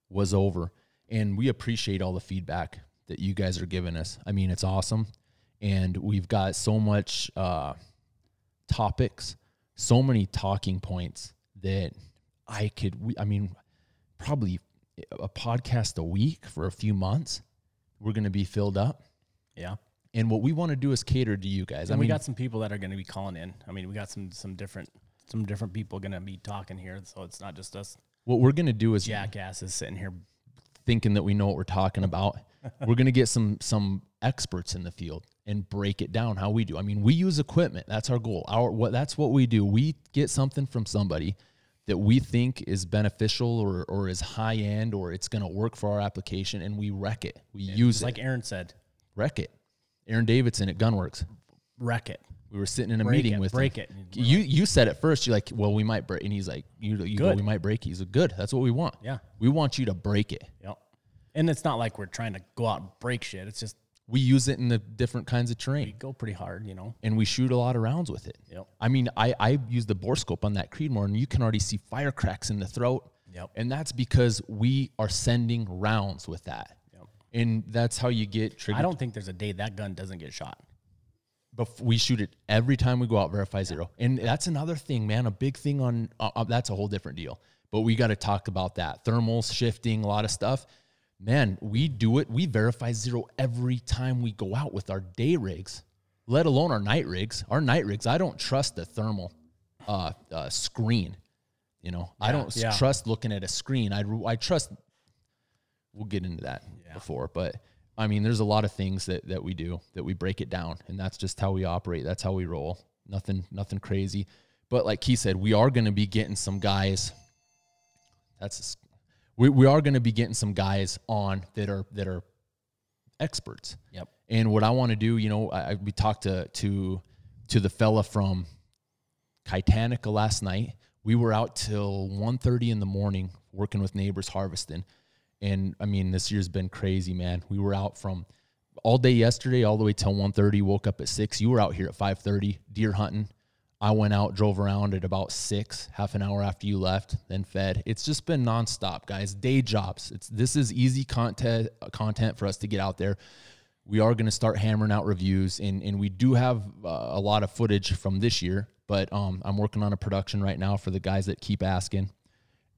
Speaker 1: was over, and we appreciate all the feedback that you guys are giving us. I mean, it's awesome, and we've got so much uh, topics, so many talking points that I could. I mean, probably a podcast a week for a few months. We're going to be filled up.
Speaker 2: Yeah.
Speaker 1: And what we want to do is cater to you guys.
Speaker 2: And
Speaker 1: I
Speaker 2: we got some people that are going to be calling in. I mean, we got some some different some different people going to be talking here, so it's not just us
Speaker 1: what we're going to do is
Speaker 2: jackasses sitting here.
Speaker 1: thinking that we know what we're talking about. we're going to get some some experts in the field and break it down how we do. I mean, we use equipment. That's our goal. Our what that's what we do. We get something from somebody that we think is beneficial or or is high end or it's going to work for our application and we wreck it. We use it.
Speaker 2: like Aaron said,
Speaker 1: wreck it. Aaron Davidson at Gunwerks.
Speaker 2: wreck it.
Speaker 1: We were sitting in a
Speaker 2: Break
Speaker 1: meeting
Speaker 2: it,
Speaker 1: with
Speaker 2: break
Speaker 1: him.
Speaker 2: it.
Speaker 1: You you said at first you're like, well, we might break, and he's like, you you go, we might break. He's like, good. That's what we want.
Speaker 2: Yeah.
Speaker 1: we want you to break it.
Speaker 2: Yep. And it's not like we're trying to go out and break shit. It's just
Speaker 1: We use it in the different kinds of terrain.
Speaker 2: we go pretty hard, you know.
Speaker 1: and we shoot a lot of rounds with it.
Speaker 2: Yep.
Speaker 1: I mean, I I use the bore scope on that Creedmoor, and you can already see fire cracks in the throat.
Speaker 2: Yep.
Speaker 1: And that's because we are sending rounds with that,
Speaker 2: Yep.
Speaker 1: and that's how you get triggered.
Speaker 2: I don't think there's a day that gun doesn't get shot.
Speaker 1: But we shoot it every time we go out verify zero and that's another thing man a big thing on uh, uh, that's a whole different deal but we got to talk about that thermals shifting a lot of stuff man we do it we verify zero every time we go out with our day rigs let alone our night rigs our night rigs i don't trust the thermal uh, uh, screen you know i don't
Speaker 2: yeah.
Speaker 1: trust looking at a screen i i trust we'll get into that before but I mean, there's a lot of things that that we do that we break it down, and that's just how we operate. That's how we roll. Nothing, nothing crazy. But like he said, we are going to be getting some guys. That's we we are going to be getting some guys on that are that are experts.
Speaker 2: Yep.
Speaker 1: And what I want to do, you know, I, we talked to to to the fella from Kitanica last night. We were out till 1.30 in the morning working with neighbors harvesting. And I mean, this year's been crazy, man. We were out from all day yesterday, all the way till 1.30, woke up at 6. You were out here at 5.30, deer hunting. I went out, drove around at about 6, half an hour after you left, then fed. It's just been nonstop, guys. Day jobs. It's This is easy content, content for us to get out there we are going to start hammering out reviews and, and we do have uh, a lot of footage from this year but um, i'm working on a production right now for the guys that keep asking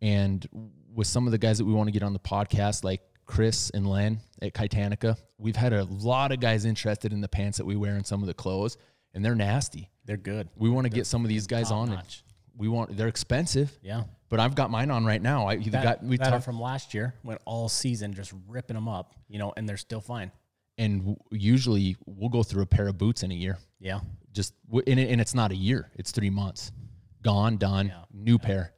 Speaker 1: and with some of the guys that we want to get on the podcast like chris and len at Kitanica, we've had a lot of guys interested in the pants that we wear and some of the clothes and they're nasty
Speaker 2: They're good.
Speaker 1: we want to get some of these guys on and
Speaker 2: notch.
Speaker 1: we want they're expensive
Speaker 2: Yeah.
Speaker 1: but i've got mine on right now i you
Speaker 2: That,
Speaker 1: got we
Speaker 2: that
Speaker 1: talked
Speaker 2: from last year, went all season just ripping them up, you know, and they're still fine.
Speaker 1: and w- usually we'll go through a pair of boots in a year
Speaker 2: Yeah.
Speaker 1: just w- and, it, and it's not a year it's three months gone done
Speaker 2: Yeah.
Speaker 1: new pair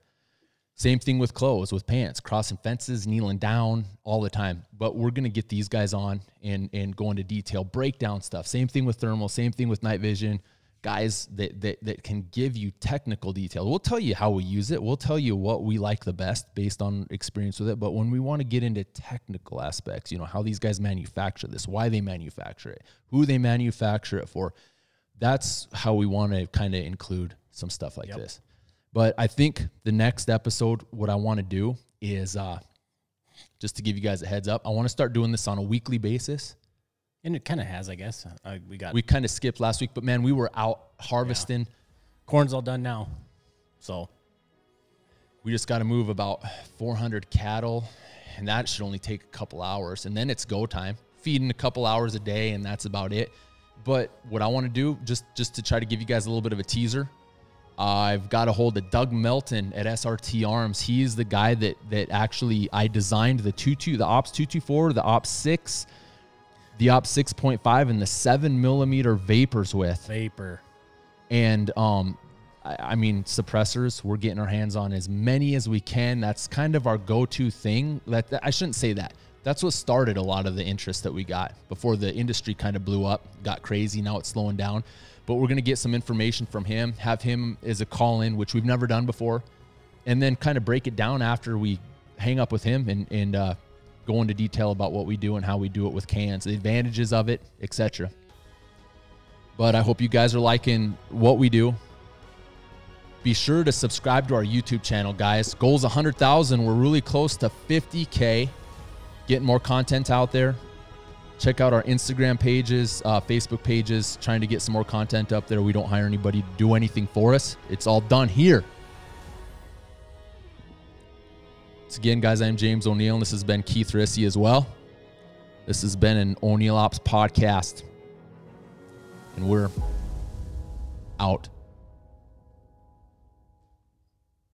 Speaker 1: same thing with clothes with pants crossing fences kneeling down all the time. But we're going to get these guys on and and go into detail breakdown stuff. Same thing with thermal same thing with night vision. Guys that, that that can give you technical detail. We'll tell you how we use it. We'll tell you what we like the best based on experience with it. But when we want to get into technical aspects you know how these guys manufacture this why they manufacture it who they manufacture it for that's how we want to kind of include some stuff like
Speaker 2: Yep.
Speaker 1: this. But I think the next episode, what I want to do is uh, just to give you guys a heads up, I want to start doing this on a weekly basis.
Speaker 2: And it kind of has, I guess. Uh, we got
Speaker 1: We kind of skipped last week, but man, we were out harvesting.
Speaker 2: corn's all done now. So
Speaker 1: We just got to move about 400 cattle, and that should only take a couple hours. And then it's go time, feeding a couple hours a day, and that's about it. But what I want to do, just just to try to give you guys a little bit of a teaser, I've got a hold of Doug Melton at SRT Arms. He's the guy that that actually I designed the two two, the Ops two two four, the Ops six, the Ops six point five, and the seven millimeter vapors with.
Speaker 2: Vapor.
Speaker 1: and um I, I mean suppressors we're getting our hands on as many as we can. That's kind of our go-to thing. That, that- i shouldn't say that. That's what started a lot of the interest that we got before the industry kind of blew up got crazy. Now it's slowing down but we're going to get some information from him have him as a call in which we've never done before and then kind of break it down after we hang up with him and, and uh, go into detail about what we do and how we do it with cans the advantages of it etc but I hope you guys are liking what we do. Be sure to subscribe to our YouTube channel, guys. Goal's 100,000. We're really close to 50K. Getting more content out there. Check out our Instagram pages, uh, Facebook pages, trying to get some more content up there. We don't hire anybody to do anything for us, it's all done here. Once again, guys, I'm James O'Neill, and this has been Keith Rissy as well. This has been an O'Neill Ops podcast and we're out.